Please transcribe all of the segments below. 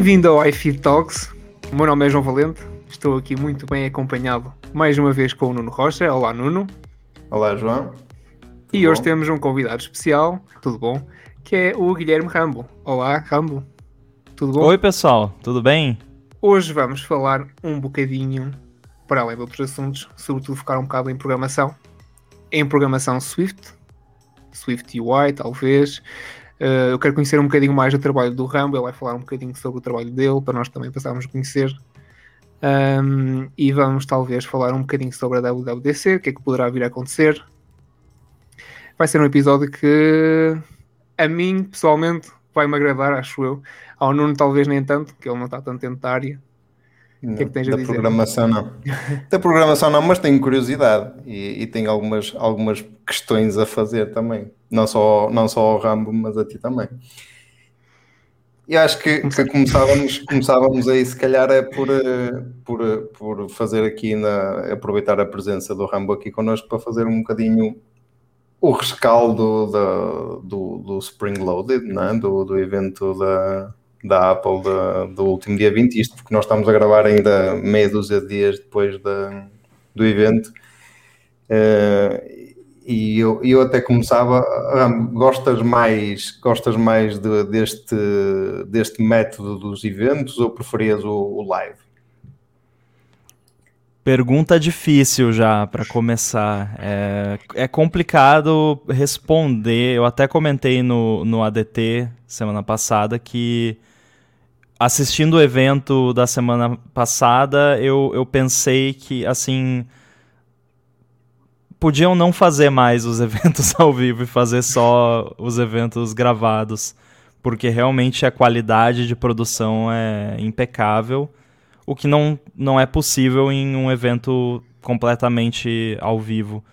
Bem-vindo ao iFeed Talks. O meu nome é João Valente. Estou aqui muito bem acompanhado mais uma vez com o Nuno Rocha. Olá, Nuno. Olá, João. E hoje temos um convidado especial, tudo bom? Que é o Guilherme Rambo. Olá, Rambo. Tudo bom? Oi, pessoal, tudo bem? Hoje vamos falar um bocadinho, para além de outros assuntos, sobretudo focar um bocado em programação. Em programação Swift, Swift UI, talvez. Uh, eu quero conhecer um bocadinho mais do trabalho do Rambo, ele vai falar um bocadinho sobre o trabalho dele, para nós também passarmos a conhecer. Um, e vamos talvez falar um bocadinho sobre a WWDC, o que é que poderá vir a acontecer. Vai ser um episódio que a mim, pessoalmente, vai-me agradar, acho eu. Ao Nuno talvez nem tanto, que ele não está tanto dentro da área. Não, que é que tens da a dizer? programação não. da programação não, mas tenho curiosidade e, e tenho algumas, algumas questões a fazer também. Não só, não só ao Rambo, mas a ti também. E acho que, que começávamos, começávamos aí, se calhar, é por, eh, por, eh, por fazer aqui, na, aproveitar a presença do Rambo aqui connosco para fazer um bocadinho o rescaldo da, do, do Spring Loaded, é? do, do evento da, da Apple do último dia 20, isto porque nós estamos a gravar ainda meia dúzia de dias depois da, do evento. Uh, e eu, eu até começava, gostas mais, gostas mais de, deste, deste método dos eventos ou preferias o, o live? Pergunta difícil já para começar. É, é, complicado responder. Eu até comentei no, no ADT semana passada que assistindo o evento da semana passada, eu, eu pensei que assim podiam não fazer mais os eventos ao vivo e fazer só os eventos gravados, porque realmente a qualidade de produção é impecável, o que não, não é possível em um evento completamente ao vivo.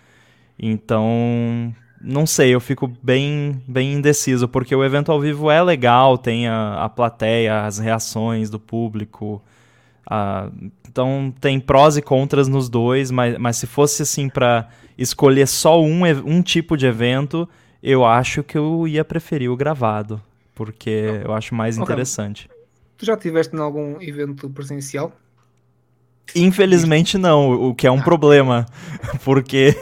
Então, não sei, eu fico bem, bem indeciso, porque o evento ao vivo é legal, tem a, a plateia, as reações do público. A, então tem prós e contras nos dois, mas, mas se fosse assim para escolher só um, um tipo de evento, eu acho que eu ia preferir o gravado, porque eu acho mais okay. interessante. Tu já tiveste em algum evento presencial? Infelizmente não, o que é um ah. problema, porque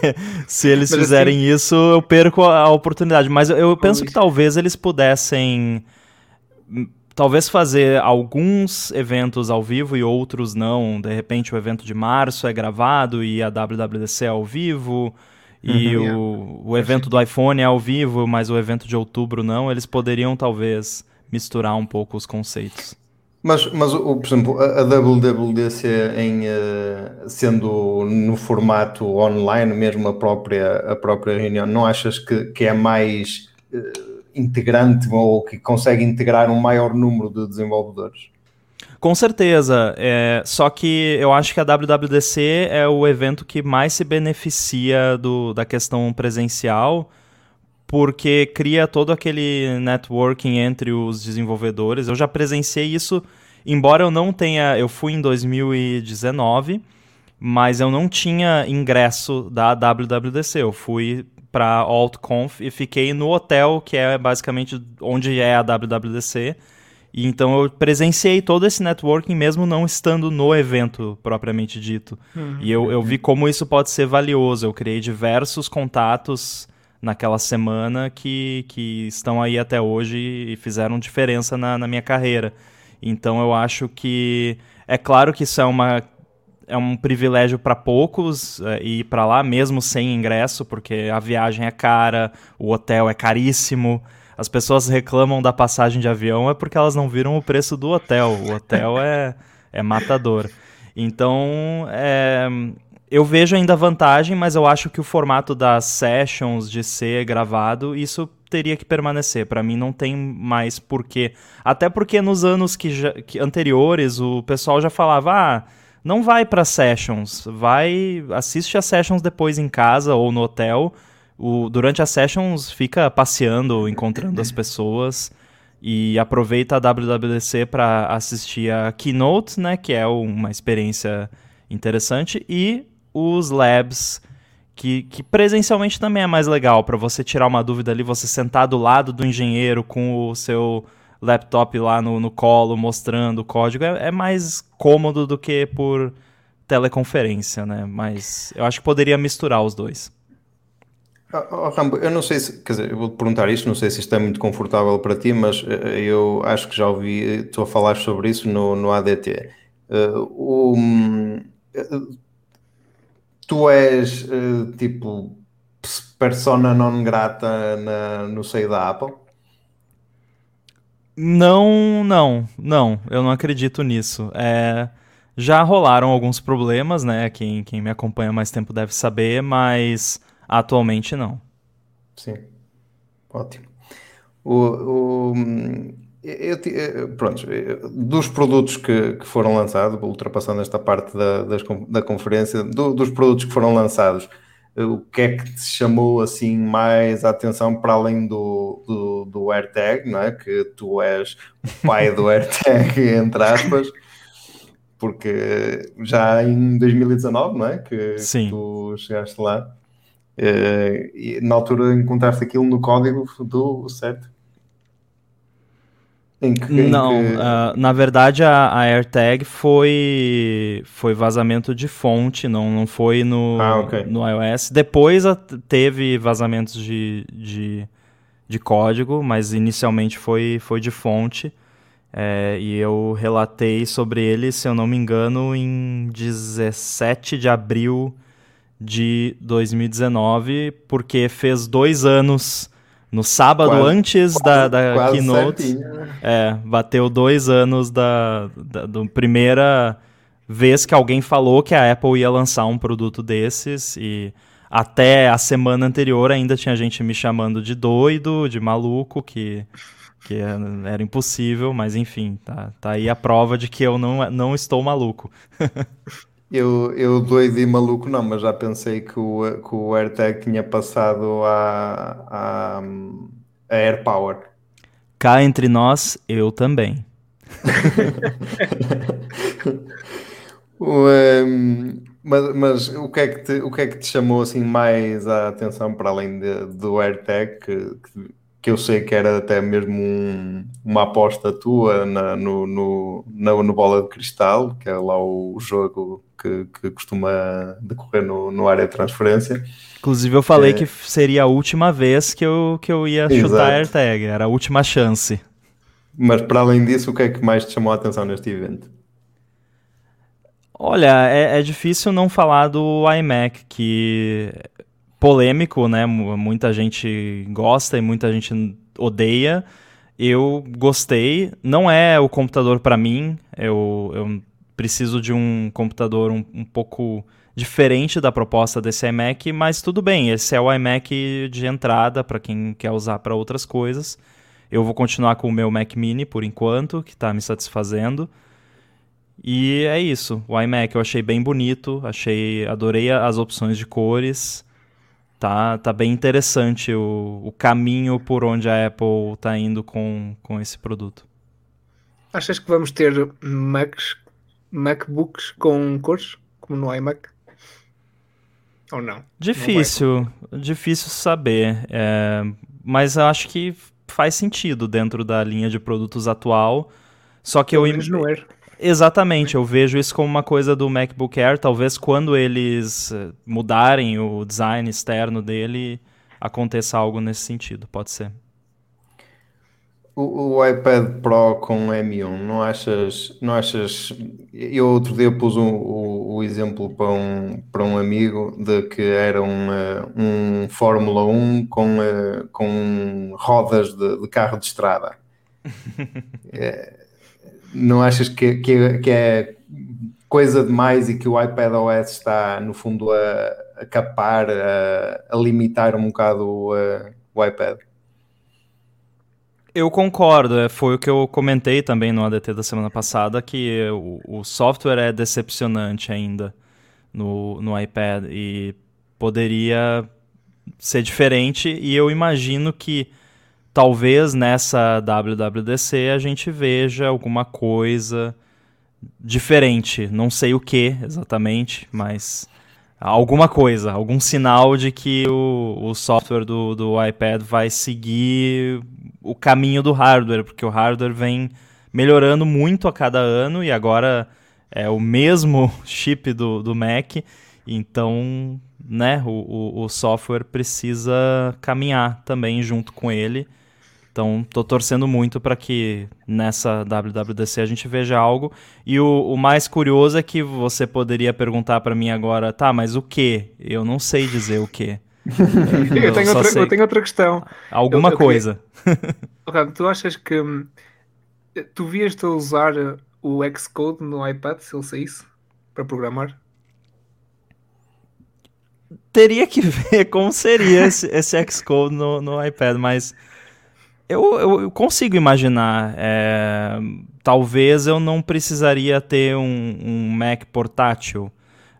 se eles Mas fizerem assim... isso, eu perco a oportunidade. Mas eu, eu penso que talvez eles pudessem talvez fazer alguns eventos ao vivo e outros não. De repente o evento de março é gravado e a WWDC é ao vivo. E uhum, o, o evento do iPhone é ao vivo, mas o evento de outubro não. Eles poderiam talvez misturar um pouco os conceitos. Mas, mas o, por exemplo, a, a WWDC em, uh, sendo no formato online, mesmo a própria, a própria reunião, não achas que, que é mais uh, integrante ou que consegue integrar um maior número de desenvolvedores. Com certeza, é, só que eu acho que a WWDC é o evento que mais se beneficia do, da questão presencial, porque cria todo aquele networking entre os desenvolvedores. Eu já presenciei isso, embora eu não tenha. Eu fui em 2019, mas eu não tinha ingresso da WWDC. Eu fui para AltConf e fiquei no hotel, que é basicamente onde é a WWDC. E então eu presenciei todo esse networking mesmo não estando no evento propriamente dito. Uhum. E eu, eu vi como isso pode ser valioso. Eu criei diversos contatos naquela semana que, que estão aí até hoje e fizeram diferença na, na minha carreira. Então eu acho que. É claro que isso é uma é um privilégio para poucos é, ir para lá, mesmo sem ingresso, porque a viagem é cara, o hotel é caríssimo. As pessoas reclamam da passagem de avião é porque elas não viram o preço do hotel. O hotel é, é matador. Então, é, eu vejo ainda vantagem, mas eu acho que o formato das sessions de ser gravado, isso teria que permanecer. Para mim não tem mais porquê. Até porque nos anos que, já, que anteriores o pessoal já falava, ah, não vai para sessions, vai assiste as sessions depois em casa ou no hotel. O, durante as sessions fica passeando, encontrando as pessoas e aproveita a WWDC para assistir a keynote, né, que é uma experiência interessante e os labs que, que presencialmente também é mais legal para você tirar uma dúvida ali, você sentar do lado do engenheiro com o seu laptop lá no, no colo mostrando o código. É, é mais cômodo do que por teleconferência, né? Mas eu acho que poderia misturar os dois. Oh, Rambo, eu não sei se, quer dizer, eu vou te perguntar isto, não sei se isto é muito confortável para ti, mas uh, eu acho que já ouvi, tu a falar sobre isso no, no ADT. Uh, um, uh, tu és tipo persona non grata na, no seio da Apple? Não, não, não, eu não acredito nisso. É, já rolaram alguns problemas, né? Quem, quem me acompanha mais tempo deve saber, mas atualmente não. Sim, ótimo. O, o, eu, eu, pronto, dos produtos que, que, foram lançados, ultrapassando esta parte da, das, da conferência, do, dos produtos que foram lançados, o que é que te chamou assim mais a atenção para além do, do, do AirTag, não é? Que tu és o pai do AirTag, entre aspas, porque já em 2019, não é? Que, que tu chegaste lá. Uh, e na altura encontraste aquilo no código do certo? Que, não, que... uh, na verdade a, a, AirTag foi, foi vazamento de fonte, não, não foi no, ah, okay. no iOS. Depois a, teve vazamentos de, de, de, código, mas inicialmente foi, foi de fonte. É, e eu relatei sobre ele, se eu não me engano, em 17 de abril de 2019, porque fez dois anos no sábado quase, antes quase, da, da keynote. Certinho? É, bateu dois anos da, da primeira vez que alguém falou que a Apple ia lançar um produto desses e até a semana anterior ainda tinha gente me chamando de doido, de maluco, que, que era impossível, mas enfim, tá, tá aí a prova de que eu não, não estou maluco. Eu, eu doido e maluco não, mas já pensei que o, que o AirTag tinha passado a, a, a AirPower. Cá entre nós, eu também. um, mas, mas o, que é que te, o que é que te chamou assim mais a atenção para além de, do AirTag que, que, que, eu sei que era até mesmo um, uma aposta tua na, no, no, na, no Bola de Cristal, que é lá o jogo que, que costuma decorrer no, no área de transferência. Inclusive, eu falei é... que seria a última vez que eu, que eu ia Exato. chutar a AirTag, era a última chance. Mas para além disso, o que é que mais te chamou a atenção neste evento? Olha, é, é difícil não falar do iMac, que polêmico, né? Muita gente gosta e muita gente odeia. Eu gostei. Não é o computador para mim. Eu, eu preciso de um computador um, um pouco diferente da proposta desse iMac, mas tudo bem, esse é o iMac de entrada para quem quer usar para outras coisas. Eu vou continuar com o meu Mac Mini por enquanto, que está me satisfazendo. E é isso. O iMac eu achei bem bonito, achei, adorei as opções de cores. Tá, tá bem interessante o, o caminho por onde a Apple está indo com, com esse produto. Achas que vamos ter Macs MacBooks com cores, como no iMac? Ou não? Difícil, não difícil saber. É, mas eu acho que faz sentido dentro da linha de produtos atual. Só que eu. No Air. Exatamente, eu vejo isso como uma coisa do MacBook Air. Talvez quando eles eh, mudarem o design externo dele, aconteça algo nesse sentido, pode ser. O, o, iPad Pro com M1, não achas, não achas? Eu outro dia pus um, o, o, exemplo para um, para um amigo de que era um, eh, um Fórmula 1 com, eh, com rodas de, de carro de estrada. é, não achas que, que, que, é coisa demais e que o iPad OS está, no fundo, a, a capar, a, a limitar um bocado o, o iPad? Eu concordo, é, foi o que eu comentei também no ADT da semana passada, que o, o software é decepcionante ainda no, no iPad e poderia ser diferente e eu imagino que talvez nessa WWDC a gente veja alguma coisa diferente, não sei o que exatamente, mas alguma coisa, algum sinal de que o, o software do, do iPad vai seguir o caminho do hardware, porque o hardware vem melhorando muito a cada ano e agora é o mesmo chip do, do Mac, então né, o, o, o software precisa caminhar também junto com ele. Então, tô torcendo muito para que nessa WWDC a gente veja algo. E o, o mais curioso é que você poderia perguntar para mim agora, tá, mas o que? Eu não sei dizer o que. eu, eu, tenho outra, eu tenho outra questão. Alguma eu, coisa. Queria... tu achas que hum, tu vias-te a usar o Xcode no iPad se ele saísse para programar? Teria que ver como seria esse, esse Xcode no, no iPad, mas eu, eu, consigo imaginar. É, talvez eu não precisaria ter um, um Mac portátil.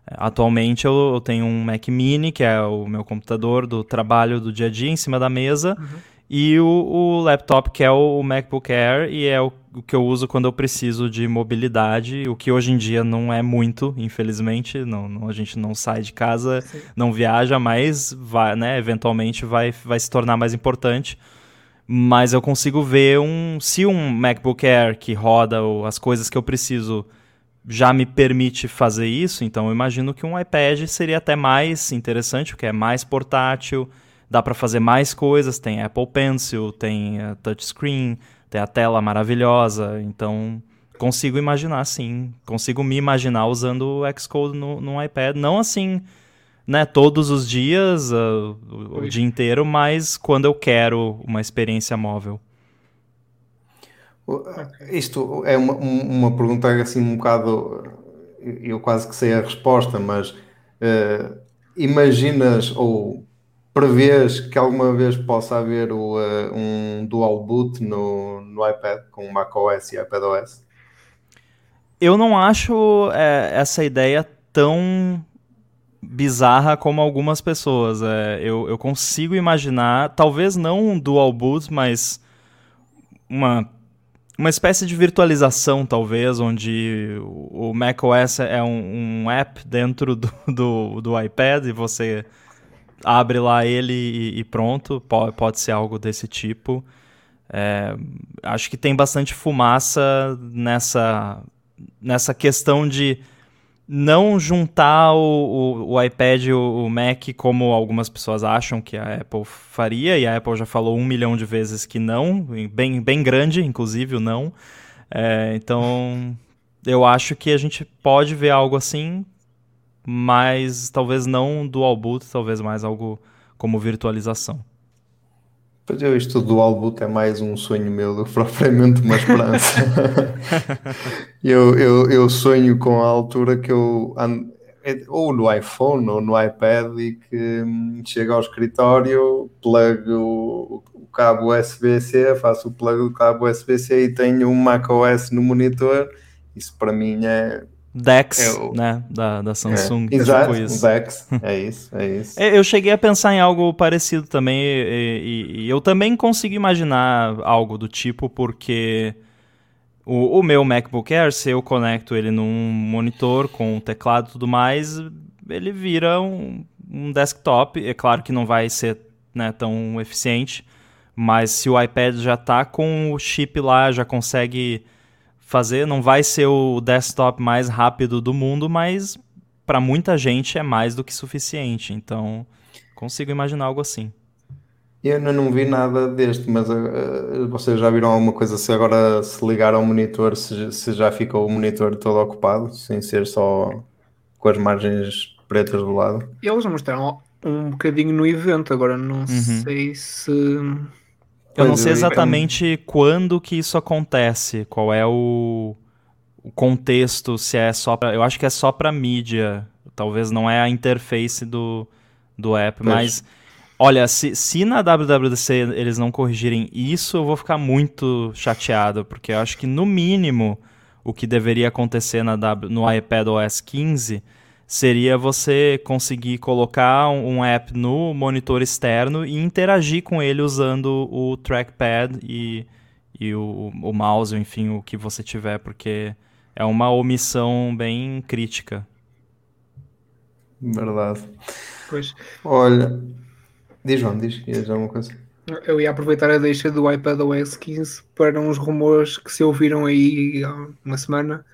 Atualmente eu, eu, tenho um Mac Mini, que é o meu computador do trabalho do dia a dia, em cima da mesa, uhum. e o, o, laptop, que é o, o MacBook Air, e é o, o, que eu uso quando eu preciso de mobilidade, o que hoje em dia não é muito, infelizmente. Não, não a gente não sai de casa, Sim. não viaja, mas vai, né, eventualmente vai, vai se tornar mais importante mas eu consigo ver um se um MacBook Air que roda as coisas que eu preciso já me permite fazer isso, então eu imagino que um iPad seria até mais interessante, porque é mais portátil, dá para fazer mais coisas, tem Apple Pencil, tem uh, touchscreen, tem a tela maravilhosa, então consigo imaginar sim, consigo me imaginar usando o Xcode no, no iPad, não assim né, todos os dias, uh, o, o dia inteiro, mas quando eu quero uma experiência móvel. Isto é uma, uma pergunta assim um bocado. Eu quase que sei a resposta, mas uh, imaginas ou prevês que alguma vez possa haver o, uh, um dual boot no, no iPad com macOS e iPadOS? Eu não acho é, essa ideia tão bizarra como algumas pessoas. É, eu, eu consigo imaginar, talvez não um dual boot, mas uma, uma espécie de virtualização, talvez, onde o macOS é um, um app dentro do, do, do, iPad e você abre lá ele e, e pronto. Pode, pode ser algo desse tipo. É, acho que tem bastante fumaça nessa, nessa questão de não juntar o, o, o iPad e o, o, Mac como algumas pessoas acham que a Apple faria, e a Apple já falou um milhão de vezes que não, bem, bem grande, inclusive, o não. É, então, eu acho que a gente pode ver algo assim, mas talvez não dual boot, talvez mais algo como virtualização. Pois eu, isto do Albuto é mais um sonho meu do que propriamente uma esperança. eu, eu, eu sonho com a altura que eu ando, é, ou no iPhone ou no iPad e que hum, chego ao escritório, plug o, o cabo USB-C, faço o plug do cabo USB-C e tenho um macOS no monitor. Isso para mim é Dex, eu... né, da, da Samsung. É, exato, isso. Dex, é isso, é isso. Eu cheguei a pensar em algo parecido também, e, e, e eu também consigo imaginar algo do tipo, porque o, o, meu MacBook Air, se eu conecto ele num monitor com teclado e tudo mais, ele vira um, um desktop. É claro que não vai ser né, tão eficiente, mas se o iPad já está com o chip lá, já consegue fazer. Não vai ser o desktop mais rápido do mundo, mas para muita gente é mais do que suficiente. Então, consigo imaginar algo assim. Eu ainda não vi nada deste, mas uh, vocês já viram alguma coisa se agora se ligar ao monitor, se, se já fica o monitor todo ocupado, sem ser só com as margens pretas do lado? Eles mostraram um bocadinho no evento, agora não uhum. sei se eu não sei exatamente quando que isso acontece, qual é o, o contexto, se é só pra, eu acho que é só para mídia, talvez não é a interface do, do app, mas, mas olha, se, se na WWDC eles não corrigirem isso, eu vou ficar muito chateado, porque eu acho que no mínimo o que deveria acontecer na w, no iPad OS 15 seria você conseguir colocar um app no monitor externo e interagir com ele usando o trackpad e, e o, o mouse, enfim, o que você tiver, porque é uma omissão bem crítica. Verdade. Pois. Olha, diz João, diz, alguma coisa. Eu ia aproveitar a deixa do iPad OS 15 para uns rumores que se ouviram aí há uma semana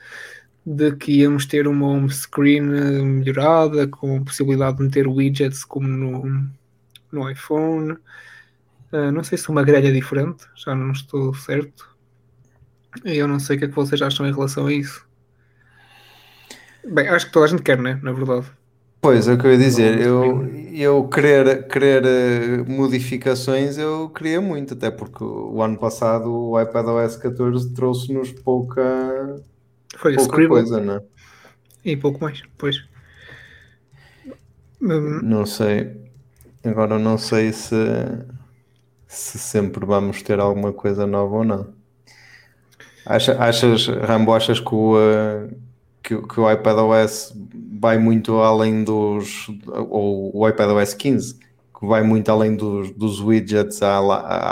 de que íamos ter uma home screen melhorada com possibilidade de meter widgets como no, no iPhone. Uh, não sei se uma grelha diferente, já não estou certo. Eu não sei o que é que vocês acham em relação a isso. Bem, acho que toda a gente quer, né? Na verdade. Pois, é o que eu ia dizer. Eu, eu querer, querer eh, modificações, eu queria muito, até porque o ano passado o iPadOS 14 trouxe-nos pouca, Foi pouca coisa, não é? E pouco mais, pois. Hum. Não sei. Agora não sei se, se sempre vamos ter alguma coisa nova ou não. Acha, achas, Rambo, achas que o, uh, que, que o iPadOS vai muito além dos. ou o iPadOS 15, que vai muito além dos, dos widgets à,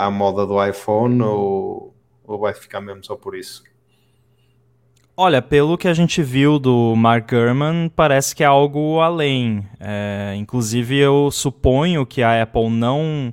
à moda do iPhone, ou, ou vai ficar mesmo só por isso? Olha, pelo que a gente viu do Mark Gurman, parece que é algo além. É, inclusive, eu suponho que a Apple não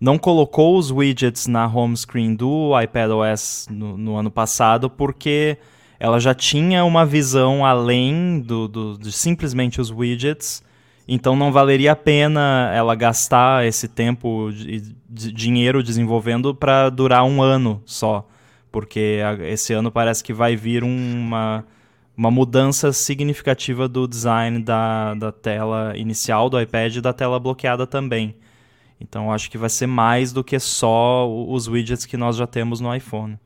não colocou os widgets na home screen do iPadOS no, no ano passado porque ela já tinha uma visão além do, do, de simplesmente os widgets, então não valeria a pena ela gastar esse tempo de, de dinheiro desenvolvendo para durar um ano só, porque esse ano parece que vai vir uma, uma mudança significativa do design da, da tela inicial do iPad e da tela bloqueada também. Então acho que vai ser mais do que só os widgets que nós já temos no iPhone.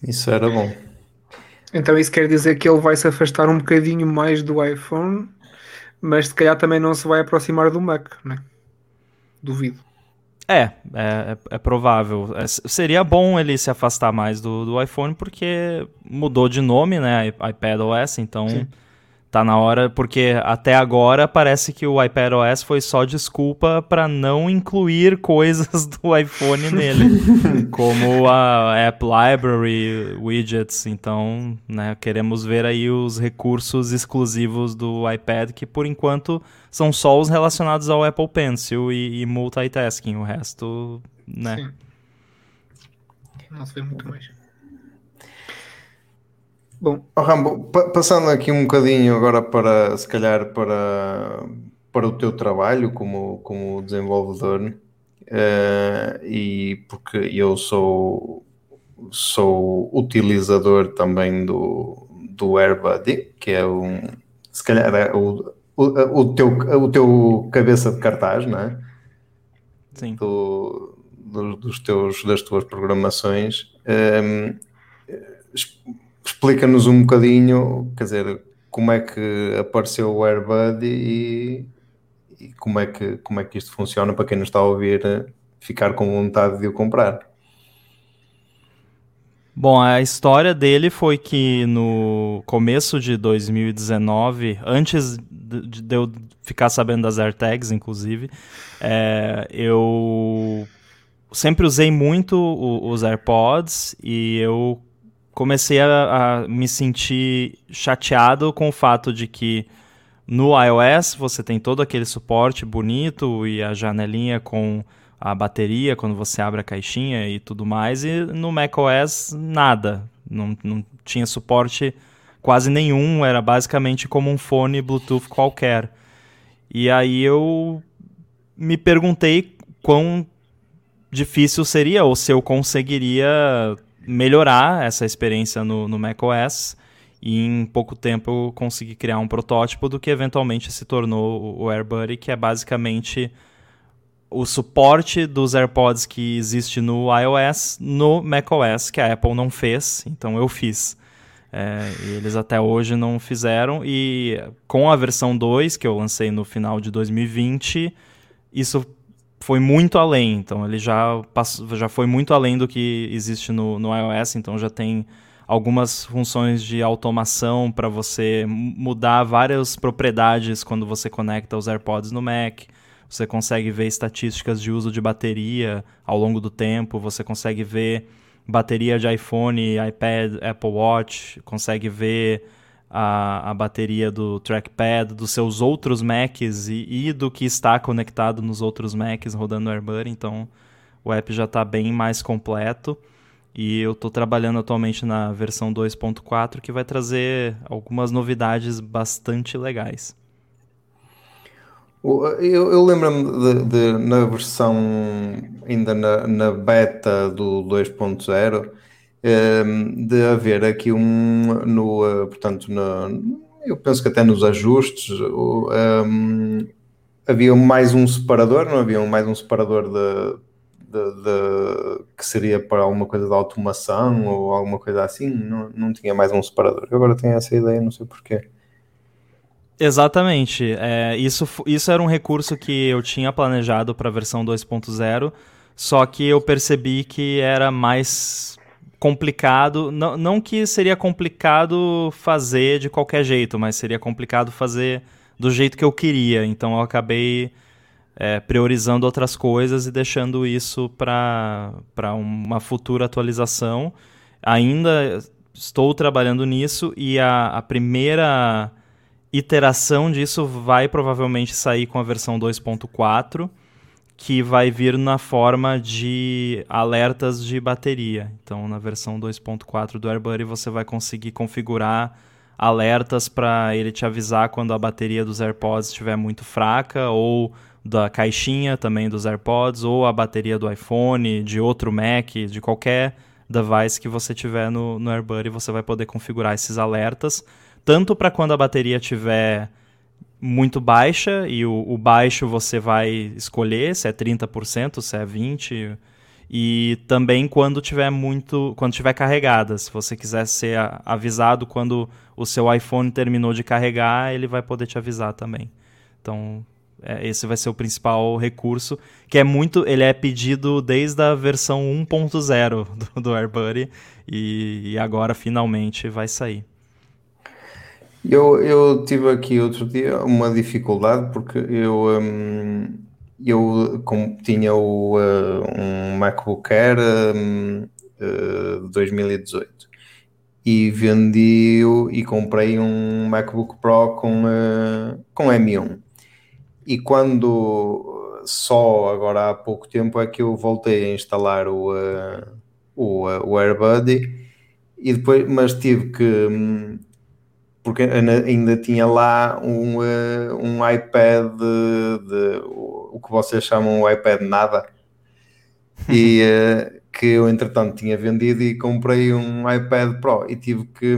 Isso era bom. Então isso quer dizer que ele vai se afastar um bocadinho mais do iPhone, mas se calhar também não se vai aproximar do Mac, né? Duvido. É, é, é provável. É, seria bom ele se afastar mais do, do iPhone porque mudou de nome, né? iPadOS, então Sim. Tá na hora, porque até agora parece que o iPadOS foi só desculpa para não incluir coisas do iPhone nele, como a App Library, widgets. Então, né, queremos ver aí os recursos exclusivos do iPad, que por enquanto são só os relacionados ao Apple Pencil e, e multitasking. O resto, né? Sim. Nossa, vê muito mais. Bom, oh, Rambo, passando aqui um bocadinho agora para, se calhar, para, para o teu trabalho como, como desenvolvedor, uh, e porque eu sou, sou utilizador também do, do AirBuddy, que é um, se calhar, é o, o, o, teu, o teu cabeça de cartaz, não é? Sim. Do, do, dos teus, das tuas programações. Um, explica-nos um bocadinho, quer dizer, como é que apareceu o Airbud e, e, como, é que, como é que isto funciona para quem nos está a ouvir ficar com vontade de o comprar. Bom, a história dele foi que no começo de 2019, antes de, de eu ficar sabendo das AirTags, inclusive, é, eu sempre usei muito os AirPods e eu comecei a, a, me sentir chateado com o fato de que no iOS você tem todo aquele suporte bonito e a janelinha com a bateria quando você abre a caixinha e tudo mais, e no macOS nada. Não, não tinha suporte quase nenhum, era basicamente como um fone Bluetooth qualquer. E aí eu me perguntei quão difícil seria, ou se eu conseguiria melhorar essa experiência no, no macOS e em pouco tempo eu consegui criar um protótipo do que eventualmente se tornou o AirBuddy, que é basicamente o suporte dos AirPods que existe no iOS no macOS, que a Apple não fez, então eu fiz. É, eles até hoje não fizeram, e com a versão 2, que eu lancei no final de 2020, isso foi muito além. Então ele já, passou, já foi muito além do que existe no, no iOS. Então já tem algumas funções de automação para você mudar várias propriedades quando você conecta os AirPods no Mac. Você consegue ver estatísticas de uso de bateria ao longo do tempo. Você consegue ver bateria de iPhone, iPad, Apple Watch. Consegue ver a, a bateria do trackpad dos seus outros Macs e, e do que está conectado nos outros Macs rodando no AirBuddy. Então, o app já está bem mais completo. E eu estou trabalhando atualmente na versão 2.4 que vai trazer algumas novidades bastante legais. Eu, eu lembro-me de, de, na versão, ainda na, na beta do 2.0, ehm, de haver aqui um, no, eh, portanto, no, eu penso que até nos ajustes, um, ehm, havia mais um separador, não havia mais um separador de, de, de, que seria para alguma coisa de automação ou alguma coisa assim, não, não tinha mais um separador. Eu agora tenho essa ideia, não sei porquê. Exatamente. É, isso, isso era um recurso que eu tinha planejado para a versão 2.0, só que eu percebi que era mais complicado. Não, não que seria complicado fazer de qualquer jeito, mas seria complicado fazer do jeito que eu queria. Então eu acabei é, priorizando outras coisas e deixando isso para uma futura atualização. Ainda estou trabalhando nisso e a, a primeira iteração disso vai provavelmente sair com a versão 2.4, que vai vir na forma de alertas de bateria. Então, na versão 2.4 do AirBuddy, você vai conseguir configurar alertas para ele te avisar quando a bateria dos AirPods estiver muito fraca ou da caixinha também dos AirPods ou a bateria do iPhone, de outro Mac, de qualquer device que você tiver no, no AirBuddy, você vai poder configurar esses alertas tanto para quando a bateria estiver muito baixa, e o, o, baixo você vai escolher se é 30%, se é 20%, e também quando tiver muito, quando tiver carregada. Se você quiser ser avisado quando o seu iPhone terminou de carregar, ele vai poder te avisar também. Então, é, esse vai ser o principal recurso, que é muito, ele é pedido desde a versão 1.0 do, do AirBuddy e, e agora finalmente vai sair. Eu, eu tive aqui outro dia uma dificuldade porque eu, um, eu como tinha o, uh, um MacBook Air um, uh, de 2018 e vendi e comprei um MacBook Pro com, uh, com M1 e quando só agora há pouco tempo é que eu voltei a instalar o, uh, o, o AirBuddy e depois, mas tive que um, porque ainda tinha lá um, uh, um iPad de, de, o que vocês chamam o iPad nada. E uh, que eu entretanto tinha vendido e comprei um iPad Pro. E tive que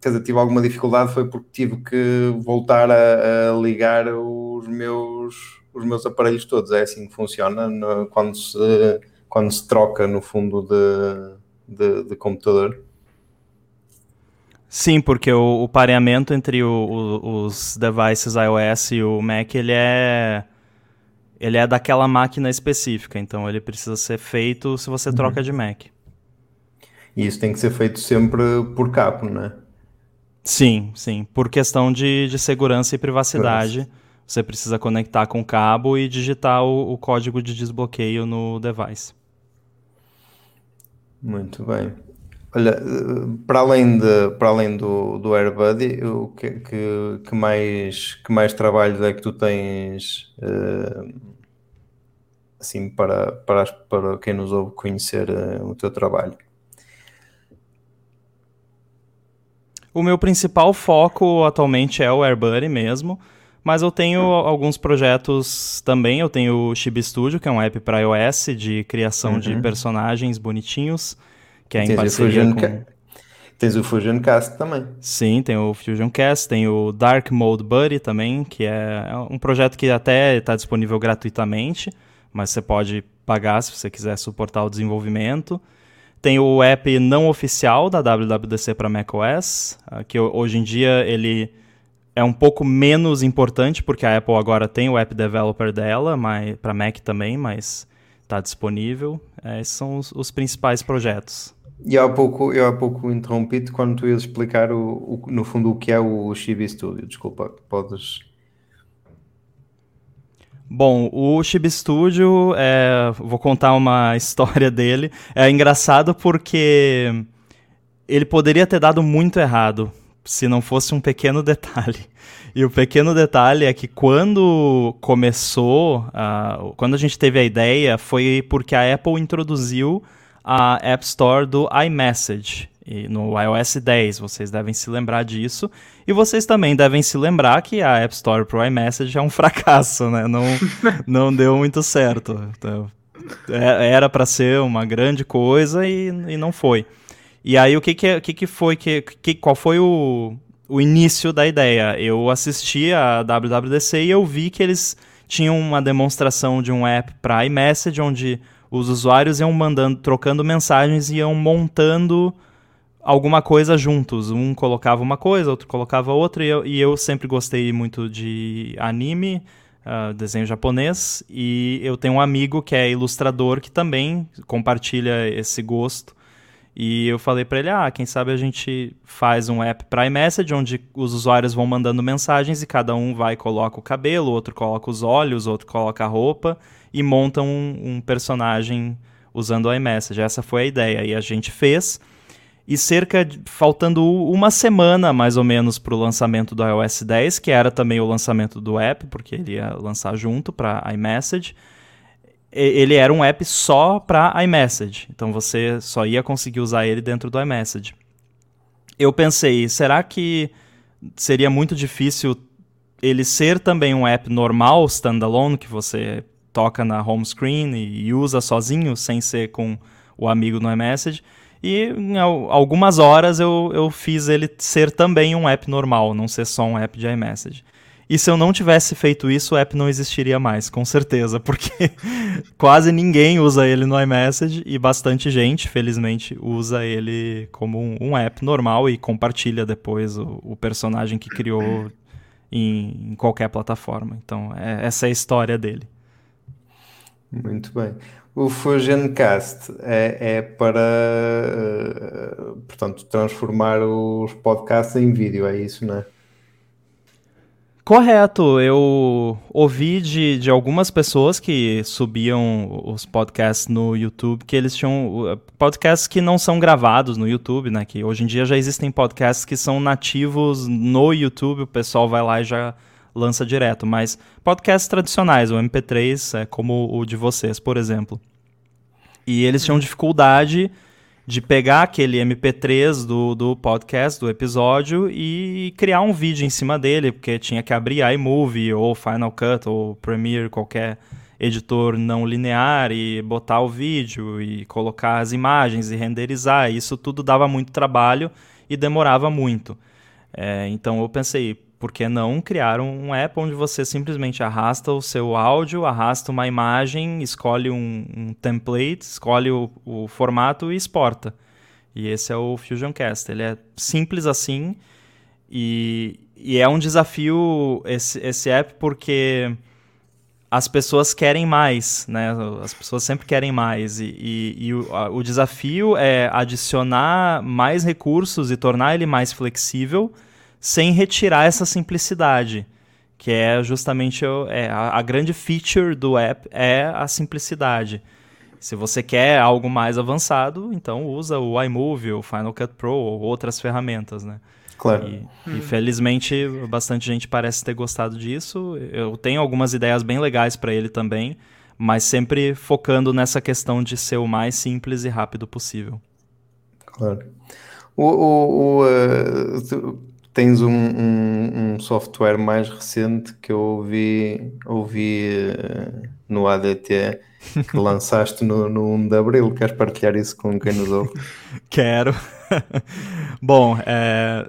quer dizer, tive alguma dificuldade foi porque tive que voltar a, a ligar os meus os meus aparelhos todos, é assim que funciona no, quando, se, quando se troca no fundo de, de, de computador Sim, porque o, o pareamento entre o, o, os devices iOS e o Mac, ele é ele é daquela máquina específica, então ele precisa ser feito se você uhum. troca de Mac. E isso tem que ser feito sempre por cabo, né? Sim, sim. Por questão de, de segurança e privacidade, Nossa. você precisa conectar com o cabo e digitar o, o código de desbloqueio no device. Muito bem. Olha, para além, de, para além do, do AirBuddy, o que, que, que, mais, que mais trabalhos é que tu tens uh, assim para, para, para quem nos ouve conhecer uh, o teu trabalho? O meu principal foco atualmente é o AirBuddy mesmo, mas eu tenho hum. alguns projetos também. Eu tenho o Chibi Studio, que é um app para iOS de criação uhum. de personagens bonitinhos que é em parceria com... Tens o Fusion Cast também. Sim, tem o Fusion Cast, tem o Dark Mode Buddy também, que é, é um projeto que até está disponível gratuitamente, mas você pode pagar se você quiser suportar o desenvolvimento. Tem o app não oficial da WWDC para macOS, ah, que hoje em dia ele é um pouco menos importante, porque a Apple agora tem o app developer dela, para Mac também, mas está disponível. É, esses são os, os principais projetos. E há pouco, eu há pouco interrompi-te quando tu ias explicar o, o, no fundo o que é o Chibi Studio. Desculpa, podes. Bom, o Chibi Studio, é, vou contar uma história dele. É engraçado porque ele poderia ter dado muito errado. se não fosse um pequeno detalhe. E o pequeno detalhe é que quando começou, uh, quando a gente teve a ideia, foi porque a Apple introduziu a App Store do iMessage no iOS 10. Vocês devem se lembrar disso. E vocês também devem se lembrar que a App Store para o iMessage é um fracasso, né? Não, não deu muito certo. Então, é, era para ser uma grande coisa e, e não foi. E aí o que que, que, que foi que, que qual foi o, o início da ideia? Eu assisti a WWDC e eu vi que eles tinham uma demonstração de um app para iMessage onde os usuários iam mandando, trocando mensagens e iam montando alguma coisa juntos. Um colocava uma coisa, outro colocava outra, e eu, e eu sempre gostei muito de anime, uh, desenho japonês, e eu tenho um amigo que é ilustrador que também compartilha esse gosto. E eu falei para ele: ah, quem sabe a gente faz um app para iMessage, onde os usuários vão mandando mensagens e cada um vai coloca o cabelo, outro coloca os olhos, outro coloca a roupa e monta um, um personagem usando o iMessage. Essa foi a ideia. E a gente fez. E cerca de, faltando uma semana mais ou menos para o lançamento do iOS 10, que era também o lançamento do app, porque ele ia lançar junto para iMessage ele era um app só para iMessage. Então você só ia conseguir usar ele dentro do iMessage. Eu pensei, será que seria muito difícil ele ser também um app normal, standalone, que você toca na home screen e, usa sozinho, sem ser com o amigo no iMessage? E em algumas horas eu, eu fiz ele ser também um app normal, não ser só um app de iMessage. E se eu não tivesse feito isso, o app não existiria mais, com certeza, porque quase ninguém usa ele no iMessage e bastante gente, felizmente, usa ele como um, um app normal e compartilha depois o, o personagem que criou em, em, qualquer plataforma. Então, é, essa é a história dele. Muito bem. O Fusioncast é, é para, uh, portanto, transformar os podcasts em vídeo, é isso, não é? Correto, eu ouvi de, de algumas pessoas que subiam os podcasts no YouTube, que eles tinham podcasts que não são gravados no YouTube, né? Que hoje em dia já existem podcasts que são nativos no YouTube, o pessoal vai lá e já lança direto, mas podcasts tradicionais, o MP3, é como o de vocês, por exemplo. E eles tinham dificuldade de pegar aquele MP3 do, do podcast, do episódio, e criar um vídeo em cima dele, porque tinha que abrir iMovie ou Final Cut ou Premiere, qualquer editor não linear, e botar o vídeo e colocar as imagens e renderizar. Isso tudo dava muito trabalho e demorava muito. É, então eu pensei, por que não criar um app onde você simplesmente arrasta o seu áudio, arrasta uma imagem, escolhe um, um template, escolhe o, o, formato e exporta. E esse é o Fusion Cast. Ele é simples assim e, e é um desafio esse, esse app porque as pessoas querem mais, né? As pessoas sempre querem mais. E, e, e o, a, o desafio é adicionar mais recursos e tornar ele mais flexível sem retirar essa simplicidade, que é justamente é, a, a grande feature do app é a simplicidade. Se você quer algo mais avançado, então usa o iMovie, o Final Cut Pro ou outras ferramentas, né? Claro. E, hum. e, felizmente bastante gente parece ter gostado disso. Eu tenho algumas ideias bem legais para ele também, mas sempre focando nessa questão de ser o mais simples e rápido possível. Claro. O, o, o uh, tens um, um, um, software mais recente que eu ouvi, ouvi uh, no ADT que lançaste no, no 1 de Abril. Queres partilhar isso com quem nos ouve? Quero. Bom, é,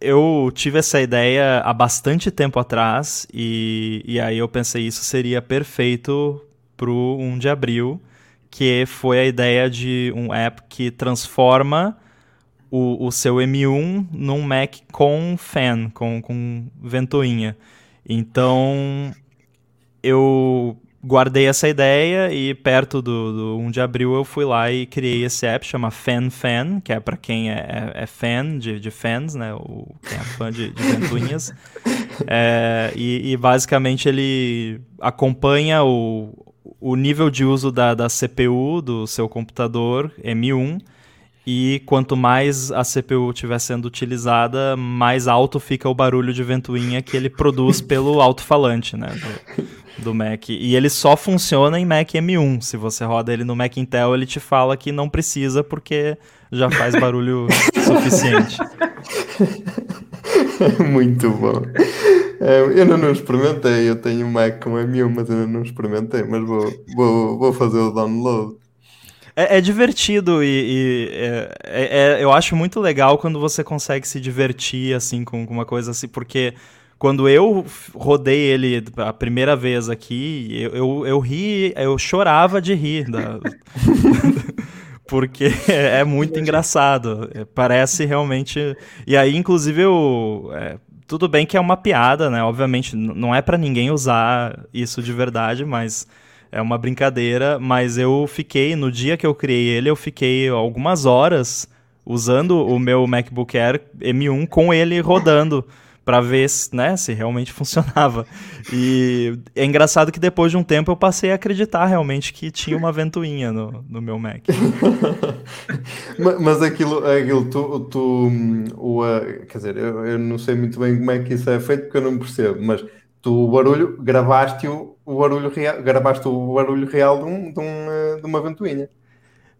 eu tive essa ideia há bastante tempo atrás e, e aí eu pensei isso seria perfeito para o 1 de Abril, que foi a ideia de um app que transforma o, o seu M1 num Mac com fan, com, com ventoinha. Então eu guardei essa ideia e perto do, do 1 de abril eu fui lá e criei esse app, chama Fan Fan, que é para quem é, é, é, fan de, de fans, né? O, quem é fã de, de ventoinhas. é, e, e, basicamente ele acompanha o, o nível de uso da, da CPU do seu computador M1 e quanto mais a CPU estiver sendo utilizada, mais alto fica o barulho de ventoinha que ele produz pelo alto-falante, né, do, do, Mac. E ele só funciona em Mac M1. Se você roda ele no Mac Intel, ele te fala que não precisa porque já faz barulho suficiente. Muito bom. É, eu ainda não experimentei, eu tenho um Mac com M1, mas ainda não experimentei, mas vou, vou, vou fazer o download. É, é divertido e, e é, é, é, eu acho muito legal quando você consegue se divertir assim com, com uma coisa assim, porque quando eu rodei ele a primeira vez aqui, eu, eu, eu ri, eu chorava de rir. Da... porque é muito engraçado. Parece realmente. E aí, inclusive, eu. É, tudo bem que é uma piada, né? Obviamente, não é para ninguém usar isso de verdade, mas é uma brincadeira, mas eu fiquei, no dia que eu criei ele, eu fiquei algumas horas usando o meu MacBook Air M1 com ele rodando para ver né, se realmente funcionava. E é engraçado que depois de um tempo eu passei a acreditar realmente que tinha uma ventoinha no, no meu Mac. mas aquilo, aquilo tu, tu o, uh, quer dizer, eu, eu não sei muito bem como é que isso é feito porque eu não percebo, mas tu o barulho, gravaste o, barulho real, gravaste o barulho real de, um, de, um, eh, de uma ventoinha.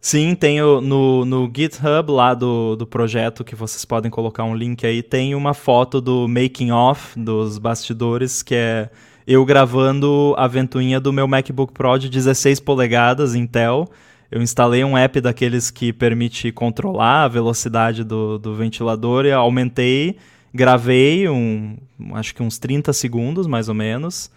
Sim, tenho no, no GitHub lá do, do projeto, que vocês podem colocar um link aí, tem uma foto do making off dos bastidores, que é eu gravando a ventoinha do meu MacBook Pro de 16 polegadas Intel. Eu instalei um app daqueles que permite controlar a velocidade do, do ventilador e aumentei Gravei um, acho que uns 30 segundos, mais ou menos.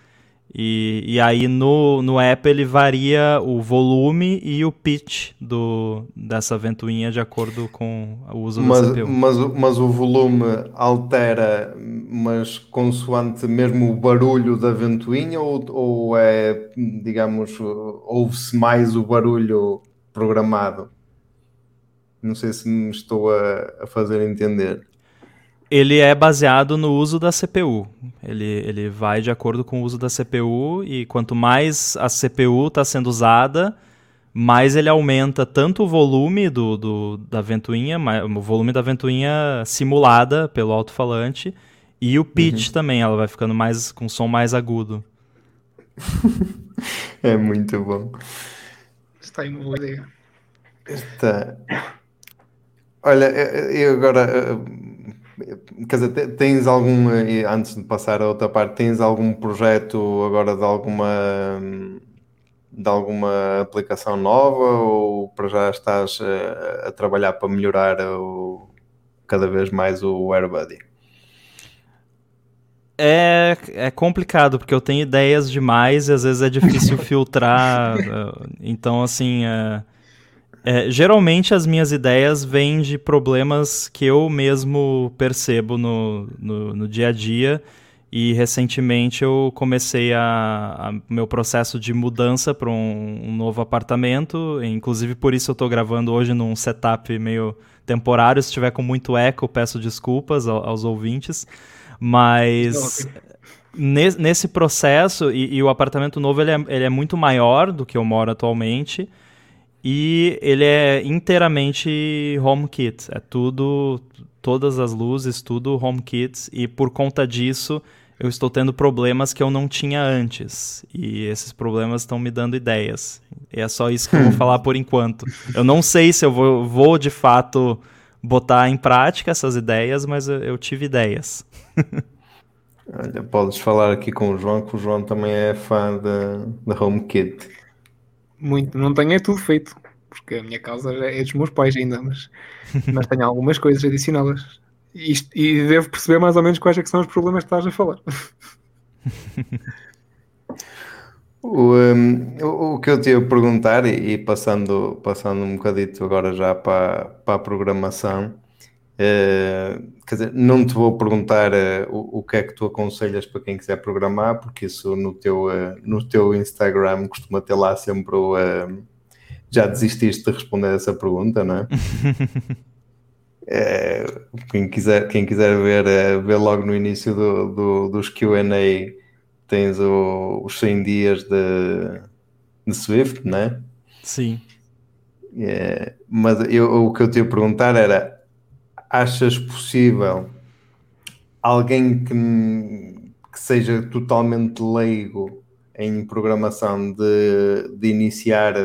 E, e aí no, no app ele varia o volume e o pitch do, dessa ventoinha de acordo com o uso mas, da CPU. Mas, mas o volume altera, mas consoante mesmo o barulho da ventoinha ou, ou é, digamos, ouve-se mais o barulho programado? Não sei se me estou a, a fazer entender ele é baseado no uso da CPU. Ele, ele vai de acordo com o uso da CPU e quanto mais a CPU está sendo usada, mais ele aumenta tanto o volume do, do, da ventoinha, o volume da ventoinha simulada pelo alto-falante e o pitch uhum. também, ela vai ficando mais com som mais agudo. é muito bom. Está ideia. Está. Olha, eu agora Quer dizer, tens algum, antes de passar a outra parte, tens algum projeto agora de alguma de alguma aplicação nova ou para já estás a, a trabalhar para melhorar o, cada vez mais o AirBuddy? É, é complicado, porque eu tenho ideias demais e às vezes é difícil filtrar. Eh, então, assim, é, é, geralmente as minhas ideias vêm de problemas que eu mesmo percebo no, no, no dia a dia. E recentemente eu comecei a, a meu processo de mudança para um, um, novo apartamento. Inclusive por isso eu estou gravando hoje num setup meio temporário. Se estiver com muito eco, peço desculpas aos, aos ouvintes. Mas nesse, nesse processo, e, e, o apartamento novo ele é, ele é muito maior do que eu moro atualmente. E ele é inteiramente HomeKit. É tudo, todas as luzes, tudo HomeKit. E por conta disso, eu estou tendo problemas que eu não tinha antes. E esses problemas estão me dando ideias. E é só isso que eu vou falar por enquanto. Eu não sei se eu vou, vou de fato botar em prática essas ideias, mas eu, eu tive ideias. Olha, podes falar aqui com o João, que o João também é fã da HomeKit. Muito, não tenho é tudo feito, porque a minha casa é dos meus pais ainda, mas, mas tenho algumas coisas adicionadas. E, e devo perceber mais ou menos quais é são os problemas que estás a falar. O, um, o, que eu te ia perguntar, e, e, passando, passando um bocadito agora já para, para a programação, uh, quer dizer, não te vou perguntar uh, o, o, que é que tu aconselhas para quem quiser programar, porque isso no teu, uh, no teu Instagram costuma ter lá sempre o. já desististe de responder essa pergunta, não é? é quem, quiser, quem quiser ver, ver logo no início do, do, dos QA, tens o, os 100 dias de, de Swift, não é? Sim. É, mas eu, o que eu te ia perguntar era: achas possível alguém que, que seja totalmente leigo em programação de, de iniciar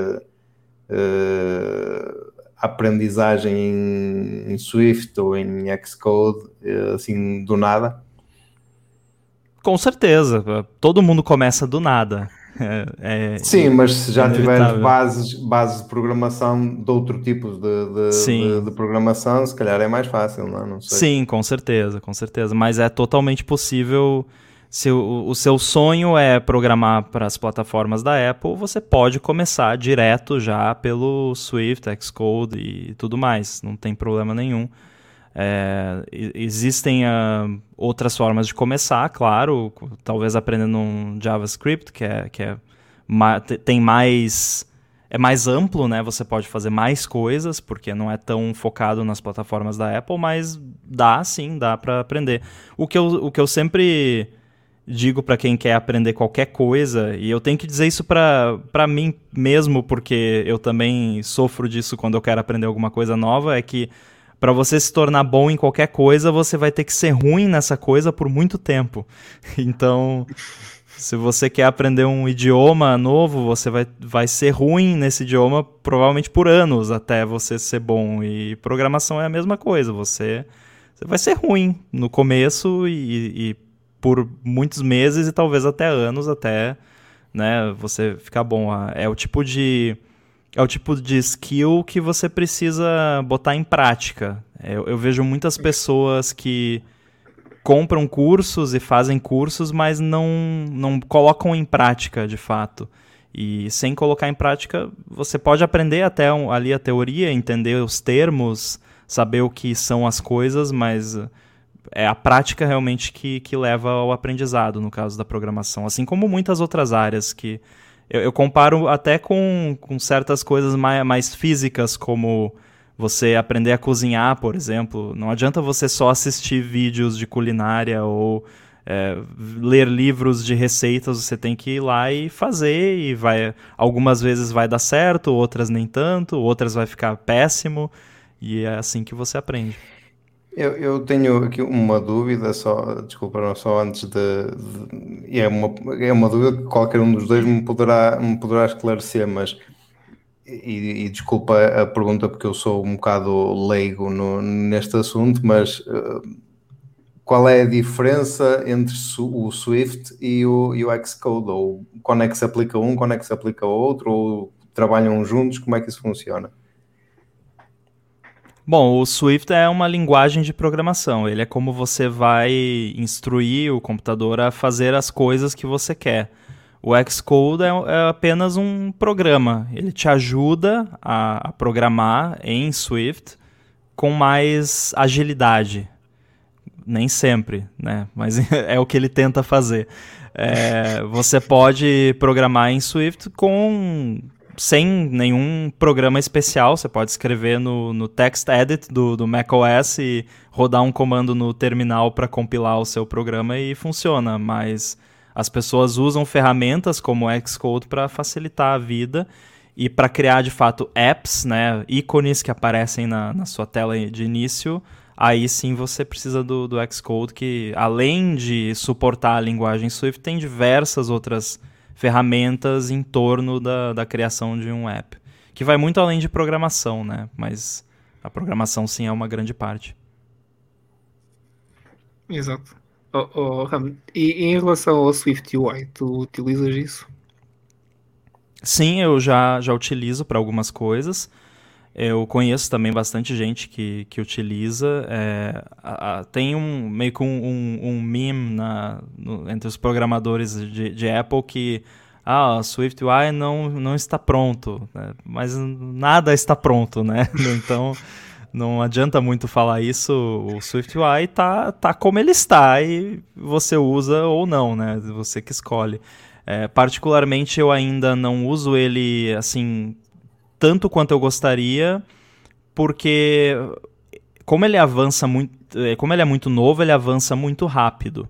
uh, aprendizagem em, em, Swift ou em Xcode uh, assim do nada? Com certeza, todo mundo começa do nada. É, é, Sim, mas se já tiver bases, bases de programação de outro tipo de, de, de, de, programação, se calhar é mais fácil, não, é? não. Sim, com certeza, com certeza. Mas é totalmente possível. Se o, o seu sonho é programar para as plataformas da Apple, você pode começar direto já pelo Swift, Xcode e tudo mais. Não tem problema nenhum. É, existem uh, outras formas de começar, claro, talvez aprendendo um JavaScript, que, é, que é, tem mais é mais amplo, né? Você pode fazer mais coisas, porque não é tão focado nas plataformas da Apple, mas dá sim, dá para aprender. O que, eu, o que eu sempre digo para quem quer aprender qualquer coisa, e eu tenho que dizer isso para mim mesmo, porque eu também sofro disso quando eu quero aprender alguma coisa nova, é que para você se tornar bom em qualquer coisa, você vai ter que ser ruim nessa coisa por muito tempo. Então, se você quer aprender um idioma novo, você vai, vai ser ruim nesse idioma provavelmente por anos até você ser bom. E programação é a mesma coisa. Você, você vai ser ruim no começo e, e por muitos meses e talvez até anos até né, você ficar bom. É o tipo de é o tipo de skill que você precisa botar em prática. Eu, eu, vejo muitas pessoas que compram cursos e fazem cursos, mas não, não colocam em prática de fato. E sem colocar em prática, você pode aprender até ali a teoria, entender os termos, saber o que são as coisas, mas é a prática realmente que, que leva ao aprendizado, no caso da programação. Assim como muitas outras áreas que eu, eu comparo até com, com certas coisas mais, mais físicas, como você aprender a cozinhar, por exemplo. Não adianta você só assistir vídeos de culinária ou é, ler livros de receitas, você tem que ir lá e fazer e vai algumas vezes vai dar certo, outras nem tanto, outras vai ficar péssimo e é assim que você aprende. Eu, eu tenho aqui uma dúvida, só, desculpa, só antes de, de, é uma, é uma dúvida que qualquer um dos dois me poderá, me poderá esclarecer, mas e, e desculpa a pergunta porque eu sou um bocado leigo no, neste assunto, mas uh, qual é a diferença entre o Swift e o, e o Xcode? Ou quando é que se aplica um, quando é que se aplica outro? Ou trabalham juntos? Como é que isso funciona? Bom, o Swift é uma linguagem de programação. Ele é como você vai instruir o computador a fazer as coisas que você quer. O Xcode é, é apenas um programa. Ele te ajuda a, programar em Swift com mais agilidade. Nem sempre, né? Mas é o que ele tenta fazer. É, você pode programar em Swift com sem nenhum programa especial. Você pode escrever no, no TextEdit do, do macOS e rodar um comando no terminal para compilar o seu programa e funciona. Mas as pessoas usam ferramentas como o Xcode para facilitar a vida e para criar de fato apps, né, ícones que aparecem na, na sua tela de início. Aí sim você precisa do, do Xcode, que além de suportar a linguagem Swift, tem diversas outras em torno da, da criação de um app. Que vai muito além de programação, né? Mas a programação sim é uma grande parte. Exato. Oh, oh, e em relação ao Swift UI, tu utilizas isso? Sim, eu já, já utilizo para algumas coisas. Eu conheço também bastante gente que, que utiliza. É, a, a, tem um meio que um, um, um meme na, no, entre os programadores de, de Apple que ah, o Swift UI não, não está pronto, né? mas nada está pronto, né? Então não adianta muito falar isso. O Swift UI tá, tá como ele está e você usa ou não, né? Você que escolhe. É, particularmente eu ainda não uso ele assim tanto quanto eu gostaria, porque como ele avança muito, é, como ele é muito novo, ele avança muito rápido.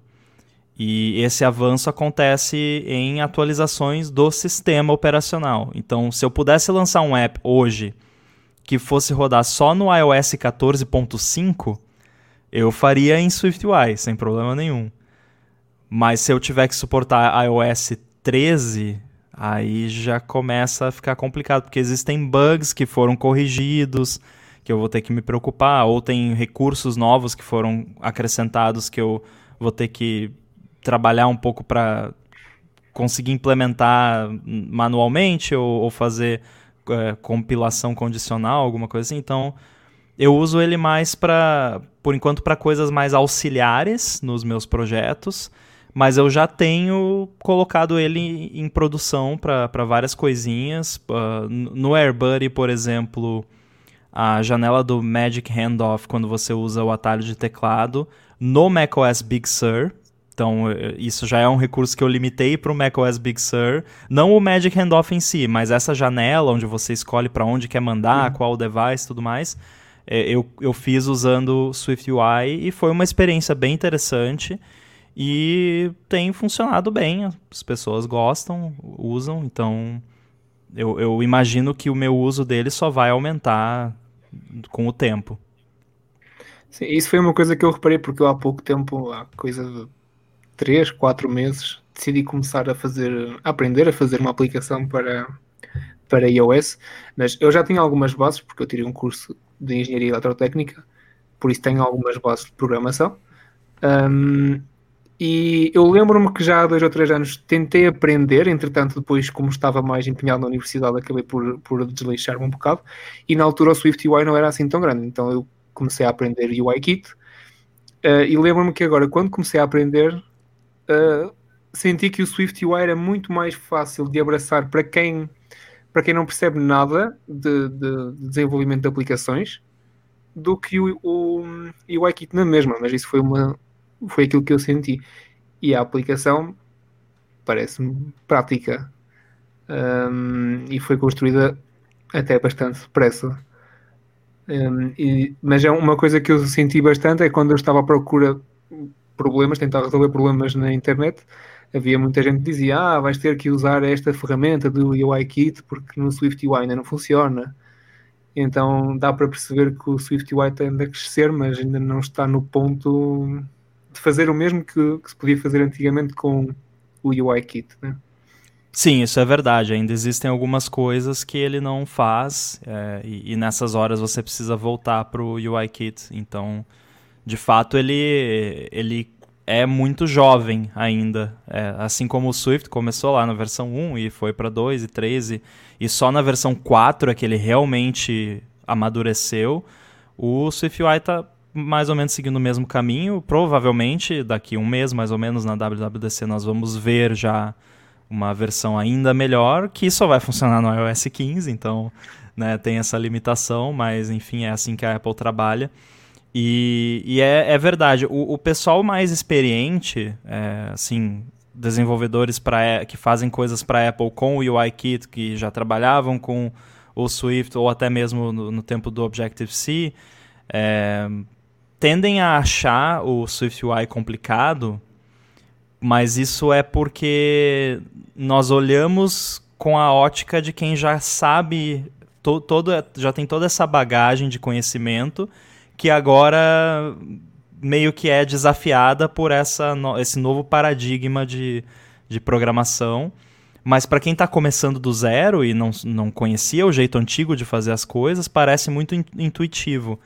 E esse avanço acontece em atualizações do sistema operacional. Então, se eu pudesse lançar um app hoje que fosse rodar só no iOS 14.5, eu faria em SwiftUI, sem problema nenhum. Mas se eu tiver que suportar iOS 13, aí já começa a ficar complicado, porque existem bugs que foram corrigidos, que eu vou ter que me preocupar, ou tem recursos novos que foram acrescentados que eu vou ter que trabalhar um pouco para conseguir implementar manualmente ou, ou fazer é, compilação condicional, alguma coisa assim. Então, eu uso ele mais para, por enquanto, para coisas mais auxiliares nos meus projetos, mas eu já tenho colocado ele em produção para várias coisinhas. Uh, no AirBuddy, por exemplo, a janela do Magic Handoff, quando você usa o atalho de teclado, no macOS Big Sur, então, eh, isso já é um recurso que eu limitei para o macOS Big Sur. Não o Magic Handoff em si, mas essa janela onde você escolhe para onde quer mandar, uhum. qual device e tudo mais. É, eu, eu fiz usando SwiftUI e foi uma experiência bem interessante. E tem funcionado bem, as pessoas gostam, usam, então eu, eu imagino que o meu uso dele só vai aumentar com o tempo. Sim, isso foi uma coisa que eu reparei, porque eu há pouco tempo, há coisa 3, 4 meses, decidi começar a fazer, a aprender a fazer uma aplicação para, para iOS, mas eu já tinha algumas bases, porque eu tirei um curso de Engenharia Eletrotécnica, por isso tenho algumas bases de programação. Um, e eu lembro-me que já há dois ou três anos tentei aprender, entretanto, depois, como estava mais empenhado na universidade, acabei por, por desleixar-me um bocado. E na altura o Swift UI não era assim tão grande, então eu comecei a aprender UIKit. Uh, e lembro-me que agora, quando comecei a aprender, uh, senti que o Swift UI era muito mais fácil de abraçar para quem, para quem não percebe nada de, de, de desenvolvimento de aplicações do que o, o, o UIKit na mesma, mas isso foi, uma, foi aquilo que eu senti. E a aplicação parece-me prática um, e foi construída até bastante depressa. Um, e, mas é uma coisa que eu senti bastante é quando eu estava à procura problemas, tentar resolver problemas na internet, havia muita gente que dizia: Ah, vais ter que usar esta ferramenta do UIKit porque no Swift UI ainda não funciona. Então dá para perceber que o Swift UI tende a crescer, mas ainda não está no ponto de fazer o mesmo que, que se podia fazer antigamente com o UIKit. Né? Sim, isso é verdade. Ainda existem algumas coisas que ele não faz é, e, e, nessas horas você precisa voltar para o UIKit. Então de fato ele, ele é muito jovem ainda. É, assim como o Swift começou lá na versão 1 e foi para 2 e 3 e, e só na versão 4 é que ele realmente amadureceu. O SwiftUI está mais ou menos seguindo o mesmo caminho. Provavelmente daqui um mês, mais ou menos, na WWDC nós vamos ver já uma versão ainda melhor, que só vai funcionar no iOS 15, então né, tem essa limitação, mas enfim, é assim que a Apple trabalha. E, e é, é, verdade, o, o, pessoal mais experiente, é, assim, desenvolvedores pra, que fazem coisas para Apple com o UIKit, que já trabalhavam com o Swift ou até mesmo no, no tempo do Objective-C, é, tendem a achar o Swift UI complicado, mas isso é porque nós olhamos com a ótica de quem já sabe, to, todo, já tem toda essa bagagem de conhecimento que agora meio que é desafiada por essa, esse novo paradigma de, de programação. Mas para quem está começando do zero e não, não conhecia o jeito antigo de fazer as coisas, parece muito intuitivo.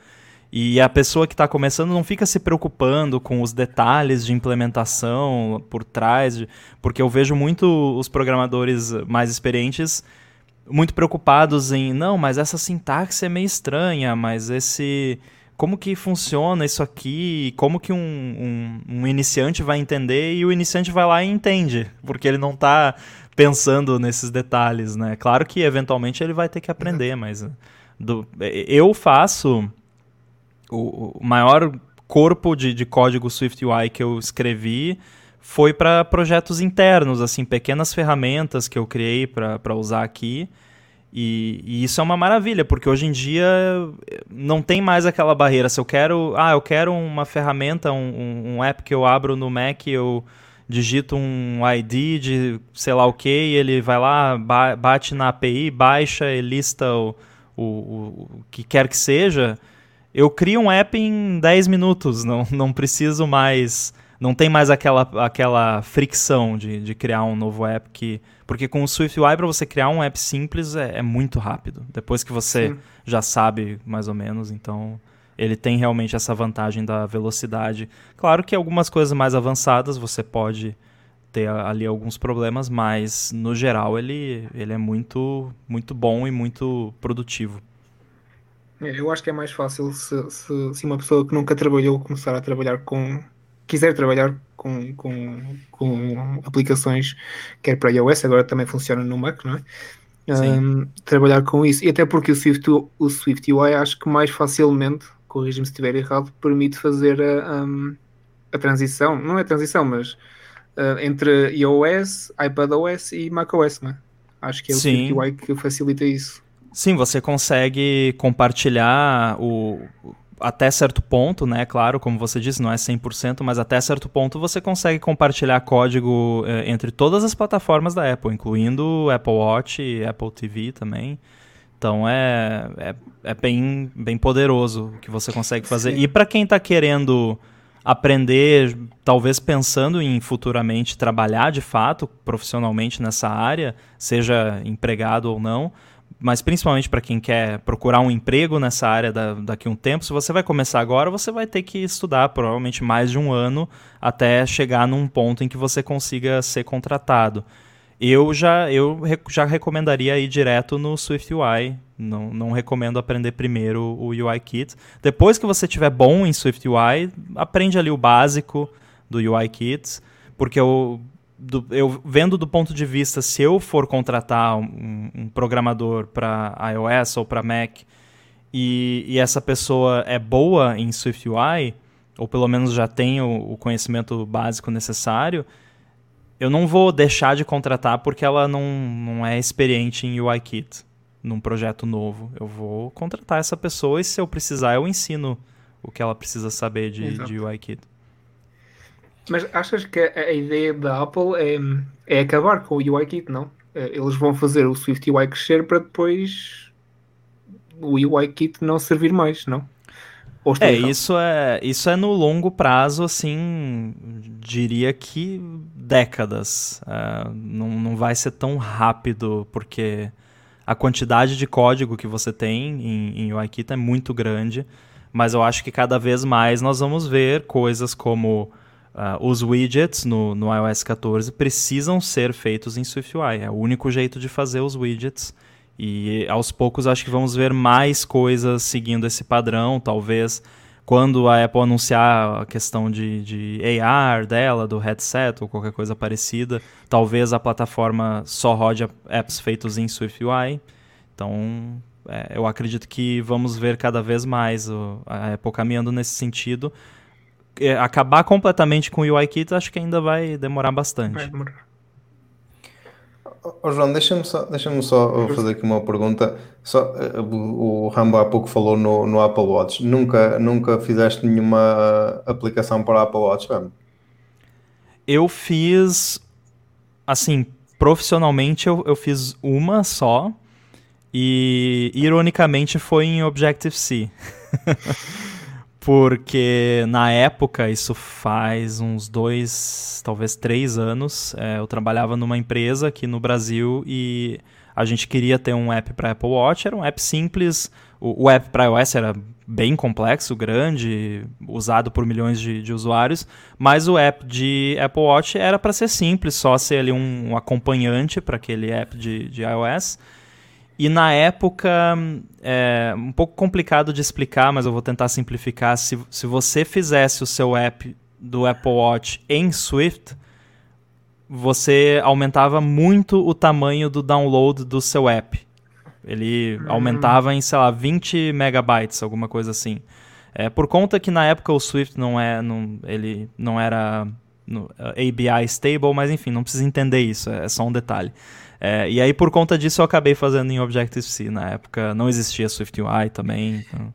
E a pessoa que está começando não fica se preocupando com os detalhes de implementação por trás, de, porque eu vejo muito os programadores mais experientes muito preocupados em, não, mas essa sintaxe é meio estranha, mas esse como que funciona isso aqui, como que um, um, um, iniciante vai entender e o iniciante vai lá e entende, porque ele não está pensando nesses detalhes, né? Claro que eventualmente ele vai ter que aprender, mas do, eu faço o, maior corpo de, de código SwiftUI que eu escrevi foi para projetos internos, assim, pequenas ferramentas que eu criei para usar aqui. E, e, isso é uma maravilha, porque hoje em dia não tem mais aquela barreira. Se eu quero, ah, eu quero uma ferramenta, um, um app que eu abro no Mac, eu digito um ID de sei lá o que, e ele vai lá, bate na API, baixa e lista o, o, o, o que quer que seja, eu crio um app em 10 minutos, não, não preciso mais. Não tem mais aquela, aquela fricção de, de criar um novo app que. Porque com o SwiftUI, para você criar um app simples, é, é muito rápido. Depois que você Sim. já sabe mais ou menos, então ele tem realmente essa vantagem da velocidade. Claro que algumas coisas mais avançadas você pode ter ali alguns problemas, mas no geral ele, ele é muito, muito bom e muito produtivo. É, eu acho que é mais fácil se, se, se, uma pessoa que nunca trabalhou começar a trabalhar com. quiser trabalhar com, com, com aplicações, quer para iOS, agora também funciona no Mac, não é? Um, trabalhar com isso. E até porque o Swift, o Swift UI acho que mais facilmente, corrija-me se estiver errado, permite fazer a, um, a transição, não é transição, mas uh, entre iOS, iPadOS e macOS, não é? Acho que é o Sim. Swift UI que facilita isso. Sim, você consegue compartilhar o até certo ponto, né? Claro, como você disse, não é 100%, mas até certo ponto você consegue compartilhar código eh, entre todas as plataformas da Apple, incluindo Apple Watch e Apple TV também. Então é, é, é bem, bem poderoso o que você consegue fazer. Sim. E para quem está querendo aprender, talvez pensando em futuramente trabalhar de fato profissionalmente nessa área, seja empregado ou não, mas principalmente para quem quer procurar um emprego nessa área da, daqui a um tempo, se você vai começar agora, você vai ter que estudar provavelmente mais de um ano até chegar num ponto em que você consiga ser contratado. Eu já, eu já recomendaria ir direto no Swift UI. Não, não recomendo aprender primeiro o UI Kit. Depois que você tiver bom em Swift UI, aprende ali o básico do UI Kit, porque eu do, eu vendo do ponto de vista se eu for contratar um, um programador para iOS ou para Mac e, e, essa pessoa é boa em SwiftUI ou pelo menos já tem o, o, conhecimento básico necessário, eu não vou deixar de contratar porque ela não, não é experiente em UIKit num projeto novo. Eu vou contratar essa pessoa e se eu precisar eu ensino o que ela precisa saber de, de UIKit. Mas achas que a, a ideia da Apple é, é acabar com o UIKit, não? É, eles vão fazer o Swift UI crescer para depois o UIKit não servir mais, não? É, isso é, isso é no longo prazo, assim, diria que décadas. Uh, não, não vai ser tão rápido, porque a quantidade de código que você tem em, em UIKit é muito grande, mas eu acho que cada vez mais nós vamos ver coisas como Uh, os widgets no, no iOS 14 precisam ser feitos em SwiftUI. É o único jeito de fazer os widgets. E aos poucos acho que vamos ver mais coisas seguindo esse padrão. Talvez quando a Apple anunciar a questão de, de AR dela, do headset ou qualquer coisa parecida, talvez a plataforma só rode apps feitos em SwiftUI. Então é, eu acredito que vamos ver cada vez mais o, a Apple caminhando nesse sentido acabar completamente com o UIKit, acho que ainda vai demorar bastante. Vai demorar. Oh, João, deixa-me só, deixa só fazer aqui uma pergunta. Só, eh, o Rambo há pouco falou no, no Apple Watch. Nunca, nunca fizeste nenhuma aplicação para Apple Watch, Rambo? Eu fiz, assim, profissionalmente eu, eu fiz uma só. E, ironicamente, foi em Objective-C. porque na época, isso faz uns dois, talvez três anos, é, eu trabalhava numa empresa aqui no Brasil e a gente queria ter um app para Apple Watch, era um app simples, o, o app para iOS era bem complexo, grande, usado por milhões de, de usuários, mas o app de Apple Watch era para ser simples, só ser ali um, um acompanhante para aquele app de, de iOS. E na época, é um pouco complicado de explicar, mas eu vou tentar simplificar. Se, se você fizesse o seu app do Apple Watch em Swift, você aumentava muito o tamanho do download do seu app. Ele uhum. aumentava em, sei lá, 20 megabytes, alguma coisa assim. É, por conta que na época o Swift não, é, não, ele não era no, ABI stable, mas enfim, não precisa entender isso, é, é só um detalhe. É, e aí, por conta disso, eu acabei fazendo em Objective-C. Na época não existia SwiftUI também. Então...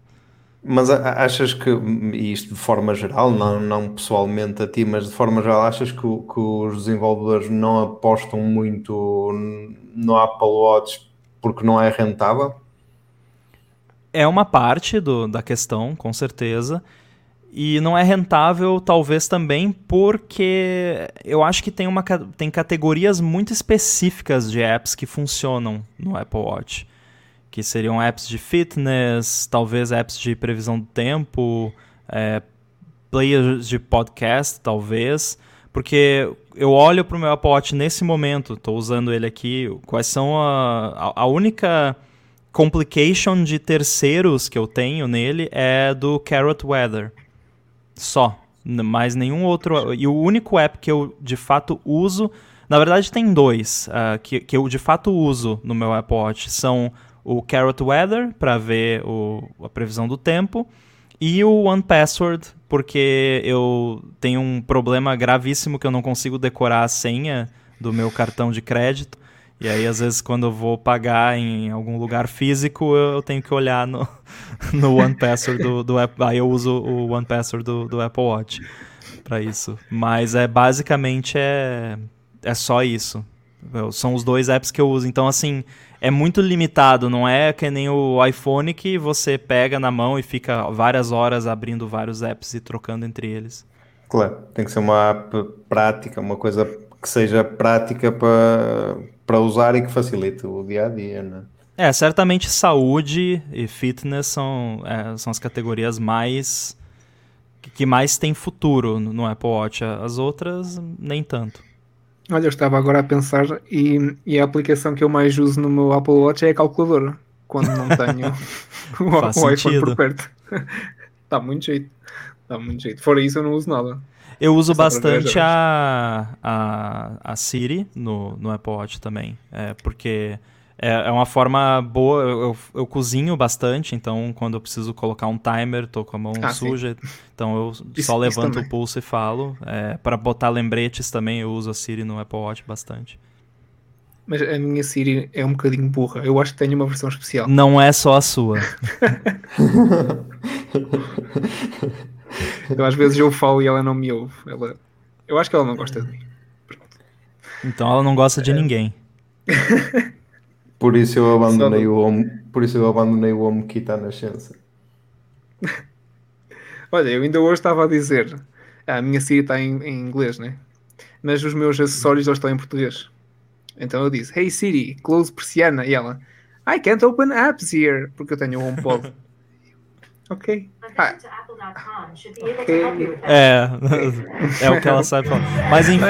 Mas achas que, isto de forma geral, não, não pessoalmente a ti, mas de forma geral, achas que, que os desenvolvedores não apostam muito no Apple Watch porque não é rentável? é uma parte do, da questão, com certeza. E não é rentável, talvez também, porque eu acho que tem, uma, tem categorias muito específicas de apps que funcionam no Apple Watch. Que seriam apps de fitness, talvez apps de previsão do tempo, é, players de podcast, talvez. Porque eu olho para o meu Apple Watch nesse momento, estou usando ele aqui, quais são a, a única complication de terceiros que eu tenho nele é do Carrot Weather. Só. Mais nenhum outro. E o único app que eu de fato uso. Na verdade, tem dois uh, que, que eu de fato uso no meu Apple Watch. São o Carrot Weather, para ver o, a previsão do tempo, e o One Password, porque eu tenho um problema gravíssimo que eu não consigo decorar a senha do meu cartão de crédito. E aí, às vezes, quando eu vou pagar em algum lugar físico, eu tenho que olhar no, no One Password do, do Apple. Aí eu uso o One Password do, do Apple Watch para isso. Mas é basicamente é, é só isso. São os dois apps que eu uso. Então, assim, é muito limitado. Não é que nem o iPhone que você pega na mão e fica várias horas abrindo vários apps e trocando entre eles. Claro, tem que ser uma app prática, uma coisa que seja prática para para usar e que facilite o dia a dia, né? É, certamente saúde e fitness são, é, são as categorias mais que mais tem futuro no Apple Watch. As outras, nem tanto. Olha, eu estava agora a pensar e, e a aplicação que eu mais uso no meu Apple Watch é a calculadora, quando não tenho o, o iPhone por perto. Dá muito jeito. Dá muito jeito. Fora isso, eu não uso nada. Eu uso bastante a, a, a Siri no, no Apple Watch também. É, porque é, é uma forma boa. Eu, eu, eu, cozinho bastante, então quando eu preciso colocar um timer, tô com a mão ah, suja. Sim. Então eu isso, só levanto o pulso e falo. É, para botar lembretes também, eu uso a Siri no Apple Watch bastante. Mas a minha Siri é um bocadinho burra. Eu acho que tenho uma versão especial. Não é só a sua. Então às vezes eu falo e ela não me ouve. Ela... Eu acho que ela não gosta de mim. Então ela não gosta de é. ninguém. Por isso eu abandonei o home, por isso eu abandonei o home kit à nascença. Olha, eu ainda hoje estava a dizer, a minha Siri está em, em, inglês, né? Mas os meus acessórios eles estão em português. Então eu disse, Hey Siri, close persiana. E ela, I can't open apps here, porque eu tenho o HomePod. ok. Ah, é, é o que ela sabe falar. Mas enfim.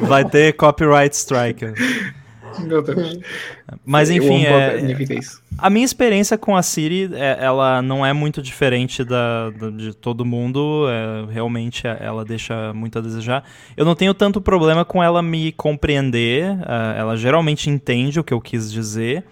Vai ter copyright strike. Meu Deus. Mas enfim, é, a minha experiência com a Siri, é, ela não é muito diferente da, da de todo mundo. É, realmente, ela deixa muito a desejar. Eu não tenho tanto problema com ela me compreender. Uh, ela geralmente entende o que eu quis dizer.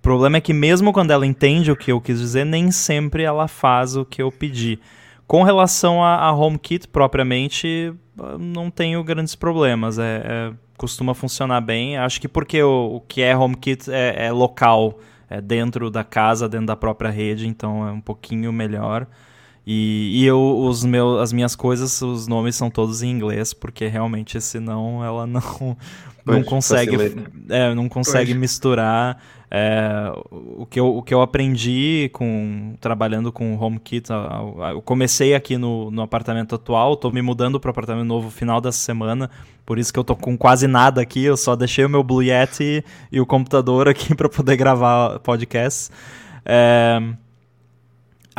O problema é que mesmo quando ela entende o que eu quis dizer, nem sempre ela faz o que eu pedi. Com relação a, a HomeKit propriamente, não tenho grandes problemas. É, é, costuma funcionar bem. Acho que porque o, o que é HomeKit é, é local, é dentro da casa, dentro da própria rede, então é um pouquinho melhor. E, e eu, os meus, as minhas coisas, os nomes são todos em inglês, porque realmente senão ela não, não consegue, é, não consegue misturar é, o, que eu, o que eu aprendi com trabalhando com HomeKit, eu comecei aqui no, no apartamento atual, estou me mudando para o apartamento novo no final dessa semana, por isso que eu tô com quase nada aqui, eu só deixei o meu Blue Yeti e o computador aqui para poder gravar podcasts. É,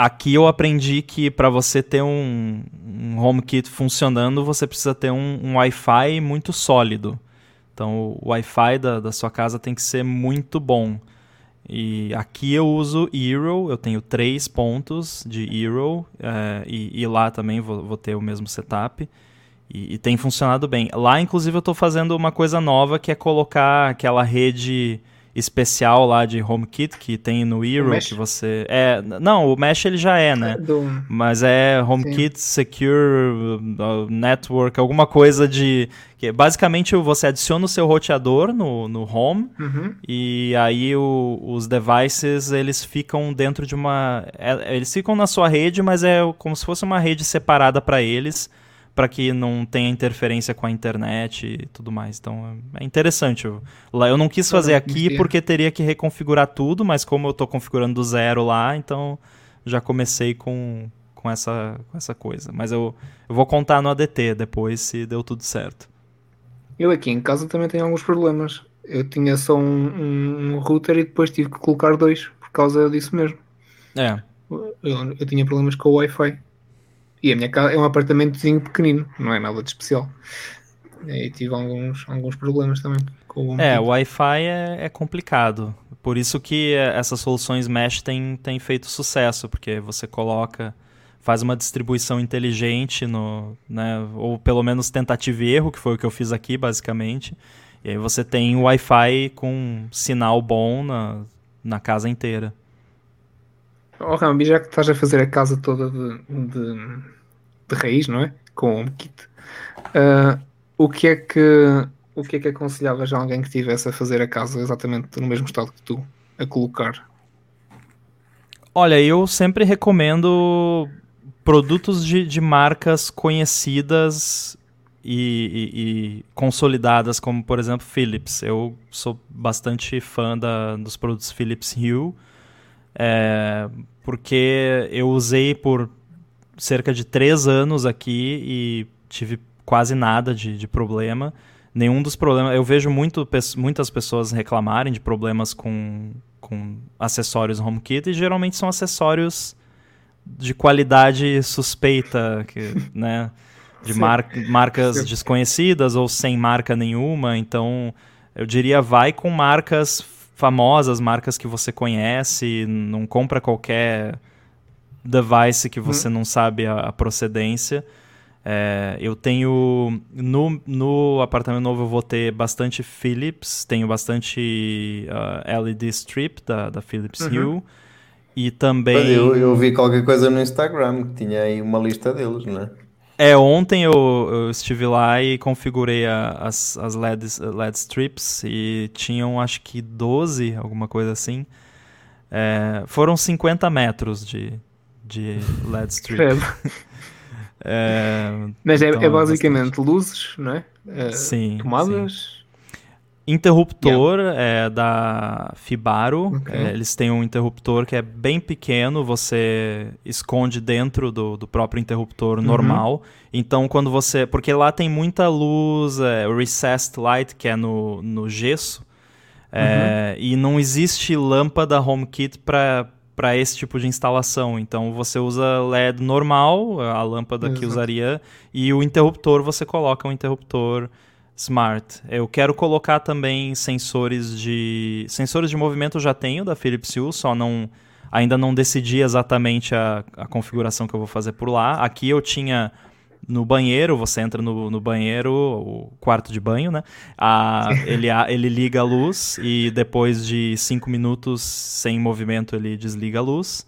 aqui eu aprendi que para você ter um, um HomeKit funcionando, você precisa ter um, um Wi-Fi muito sólido. Então o Wi-Fi da, da sua casa tem que ser muito bom. E aqui eu uso Eero, eu tenho três pontos de Eero é, e, e, lá também vou, vou, ter o mesmo setup. E, e tem funcionado bem. Lá, inclusive, eu estou fazendo uma coisa nova que é colocar aquela rede especial lá de HomeKit que tem no Eero que você é não o Mesh ele já é né Do... mas é HomeKit. Secure uh, Network alguma coisa de que basicamente você adiciona o seu roteador no, no Home uhum. e aí o, os devices eles ficam dentro de uma é, eles ficam na sua rede mas é como se fosse uma rede separada para eles para que não tenha interferência com a internet e tudo mais. Então é interessante. Eu, lá eu não quis fazer aqui porque teria que reconfigurar tudo, mas como eu estou configurando do zero lá, então já comecei com, com, essa, com essa coisa. Mas eu, eu vou contar no ADT depois se deu tudo certo. Eu aqui em casa também tenho alguns problemas. Eu tinha só um, um, router e depois tive que colocar dois por causa disso mesmo. É. Eu, eu tinha problemas com o Wi-Fi. E a minha casa é um apartamentozinho pequenino, não é nada de especial. E tive alguns, alguns problemas também. Com o é, o Wi-Fi é, é, complicado. Por isso que essas soluções mesh têm, têm feito sucesso, porque você coloca, faz uma distribuição inteligente, no, né, ou pelo menos tentativa e erro, que foi o que eu fiz aqui, basicamente. E aí você tem Wi-Fi com sinal bom na, na casa inteira. Oh, Rambi, já que estás a fazer a casa toda de, de, de raiz, não é? Com o HomeKit, uh, o que é que o que é que aconselhavas a alguém que estivesse a fazer a casa exatamente no mesmo estado que tu, a colocar? Olha, eu sempre recomendo produtos de, de marcas conhecidas e, e, e, consolidadas, como por exemplo Philips. Eu sou bastante fã da, dos produtos Philips Hue. É, porque eu usei por cerca de três anos aqui e tive quase nada de, de problema. Nenhum dos problemas. Eu vejo muito, muitas pessoas reclamarem de problemas com, com acessórios HomeKit e geralmente são acessórios de qualidade suspeita, que, né? De mar marcas desconhecidas ou sem marca nenhuma. Então, eu diria, vai com marcas famosas, marcas que você conhece, não compra qualquer device que você hum. não sabe a, a procedência. É, eu tenho. No, no apartamento novo eu vou ter bastante Philips, tenho bastante uh, LED strip da, da Philips uhum. Hue. E também. Eu, eu vi qualquer coisa no Instagram que tinha aí uma lista deles, não é? É, ontem eu, eu estive lá e configurei a, as, as LED, LED strips e tinham acho que 12, alguma coisa assim. É, foram 50 metros de, de LED strip. é, Mas é, então, é basicamente bastante. luzes, não é? é sim. Tomadas. Sim. Interruptor yeah. é da Fibaro. Okay. É, eles têm um interruptor que é bem pequeno, você esconde dentro do, do próprio interruptor uhum. normal. Então, quando você. Porque lá tem muita luz, é, recessed light, que é no, no gesso. É, uhum. E não existe lâmpada HomeKit para para esse tipo de instalação. Então você usa LED normal, a lâmpada Exato. que usaria, e o interruptor você coloca um interruptor Smart. Eu quero colocar também sensores de sensores de movimento eu já tenho da Philips Hue, só não ainda não decidi exatamente a, a configuração que eu vou fazer por lá. Aqui eu tinha no banheiro, você entra no, no banheiro, o quarto de banho, né? A, ele, a, ele liga a luz e depois de cinco minutos sem movimento ele desliga a luz.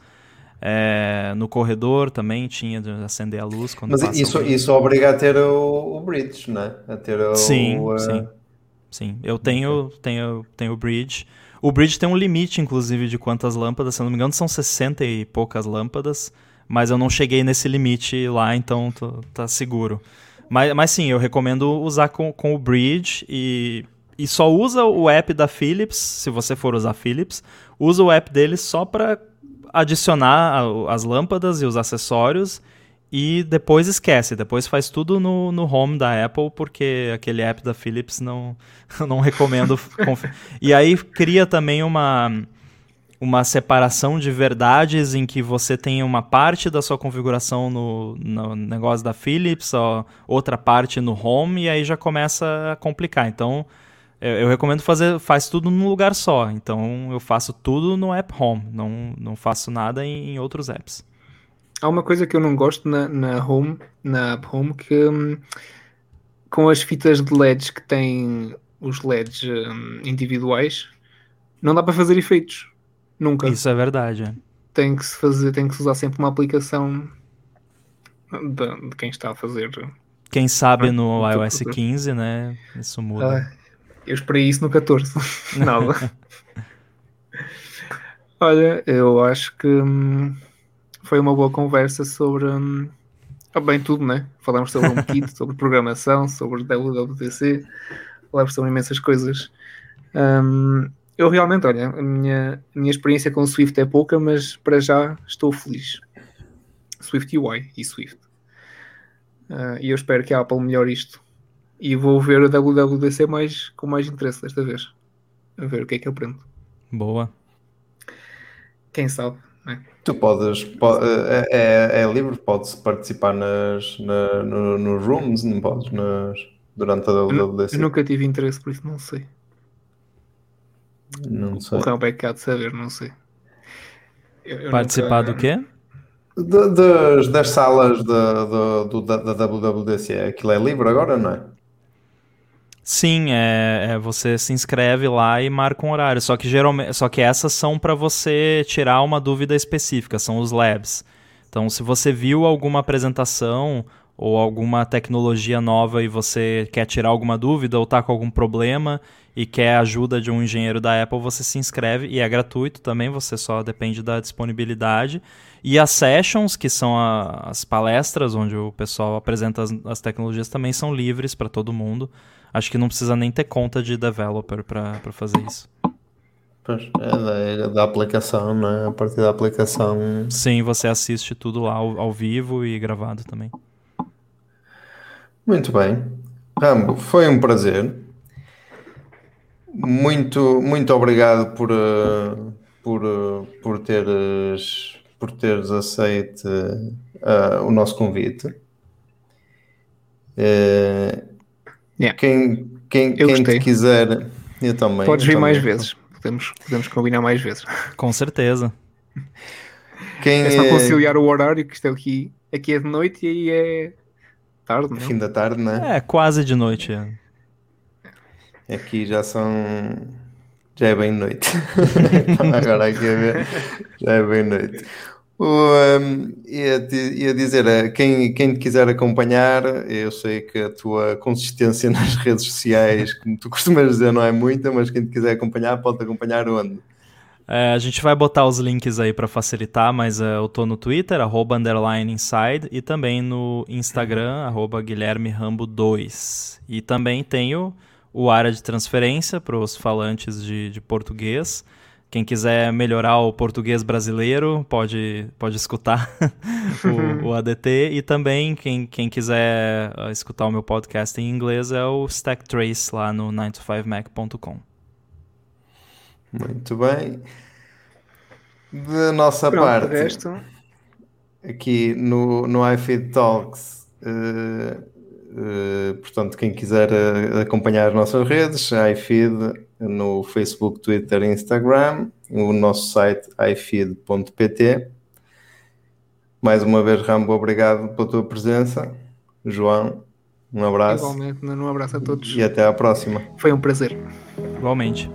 É, no corredor também tinha de acender a luz quando Mas isso, isso obriga a ter o, o bridge, né? A ter o, sim, o, sim. Sim, eu tenho, tenho, tenho o bridge. O bridge tem um limite, inclusive, de quantas lâmpadas. Se eu não me engano, são 60 e poucas lâmpadas. Mas eu não cheguei nesse limite lá, então tô, tá seguro. Mas, mas sim, eu recomendo usar com, com o bridge e, e só usa o app da Philips, se você for usar Philips. Usa o app deles só para adicionar as lâmpadas e os acessórios e depois esquece, depois faz tudo no, no home da Apple, porque aquele app da Philips não, não recomendo. e aí cria também uma, uma separação de verdades em que você tem uma parte da sua configuração no, no negócio da Philips, ó, outra parte no home, e aí já começa a complicar. Então eu, eu, recomendo fazer, faz tudo num lugar só. Então eu faço tudo no app Home, não, não faço nada em, em outros apps. Há uma coisa que eu não gosto na, na Home, na App Home, que hum, com as fitas de LEDs que têm os LEDs hum, individuais, não dá para fazer efeitos. Nunca. Isso é verdade. É. Tem que se fazer, tem que se usar sempre uma aplicação de, de quem está a fazer. Quem sabe no iOS 15, né? Isso muda. Eu esperei isso no 14. Nada. Olha, eu acho que hum, foi uma boa conversa sobre hum, ah, bem tudo, né? Falamos sobre um kit, sobre programação, sobre WWDC, falamos sobre imensas coisas. Um, eu realmente, olha, a minha, a minha experiência com o Swift é pouca, mas para já estou feliz. Swift UI e Swift. Uh, e eu espero que a Apple melhore isto. E vou ver o WWDC mais, com mais interesse desta vez. A ver o que é que eu aprendo. Boa. Quem sabe, né? Tu podes, pode, é, é, é, livre, podes participar nas, na, no, nos rooms, não podes? Nas, durante a WWDC. Eu nunca tive interesse, por isso não sei. Não sei. O Rampec há de saber, não sei. Eu, eu Participar nunca... do quê? De, das, das salas da, da, da, da WWDC. Aquilo é livre agora, não é? Sim, é, é, você se inscreve lá e marca um horário. Só que geralmente, só que essas são para você tirar uma dúvida específica, são os labs. Então, se você viu alguma apresentação ou alguma tecnologia nova e você quer tirar alguma dúvida ou está com algum problema e quer ajuda de um engenheiro da Apple, você se inscreve e é gratuito também, você só depende da disponibilidade. E as sessions, que são a, as palestras onde o pessoal apresenta as, as tecnologias, também são livres para todo mundo. Acho que não precisa nem ter conta de developer para fazer isso. Pois, é da, da, aplicação, né? A partir da aplicação. Sim, você assiste tudo lá ao, ao vivo e gravado também. Muito bem. Rambo, foi um prazer. Muito, muito obrigado por, uh, por, uh, por, teres, por teres aceito uh, o nosso convite. Yeah. Quem, quem, quem te quiser, eu também. Podes vir mais vezes. Podemos, podemos combinar mais vezes. Com certeza. Quem é só conciliar o horário, que isto é aqui, aqui é de noite e aí é tarde, não? Fim da tarde, né? É, quase de noite. É. Aqui já são. Já é bem noite. Agora aqui ver. Já é bem noite. Um, ia, ia dizer, eh, quem, quem te quiser acompanhar, eu sei que a tua consistência nas redes sociais, como tu costumas dizer, não é muita, mas quem te quiser acompanhar, pode acompanhar onde? É, a gente vai botar os links aí para facilitar, mas uh, eu tô no Twitter, arroba underline inside, e também no Instagram, arroba Guilherme Rambo 2. E também tenho o área de transferência para os falantes de, de português. Quem quiser melhorar o português brasileiro pode, pode escutar o, o, ADT. E também, quem, quem quiser uh, escutar o meu podcast em inglês é o Stack Trace lá no 9to5mac.com. Muito bem. Da nossa Pronto, parte, resto... aqui no, no iFeed Talks, uh, uh, portanto, quem quiser uh, acompanhar as nossas redes, iFeed no Facebook, Twitter e Instagram, o nosso site ifeed.pt. Mais uma vez, Rambo, obrigado pela tua presença. João, um abraço. Igualmente, um abraço a todos. E até à próxima. Foi um prazer. Igualmente.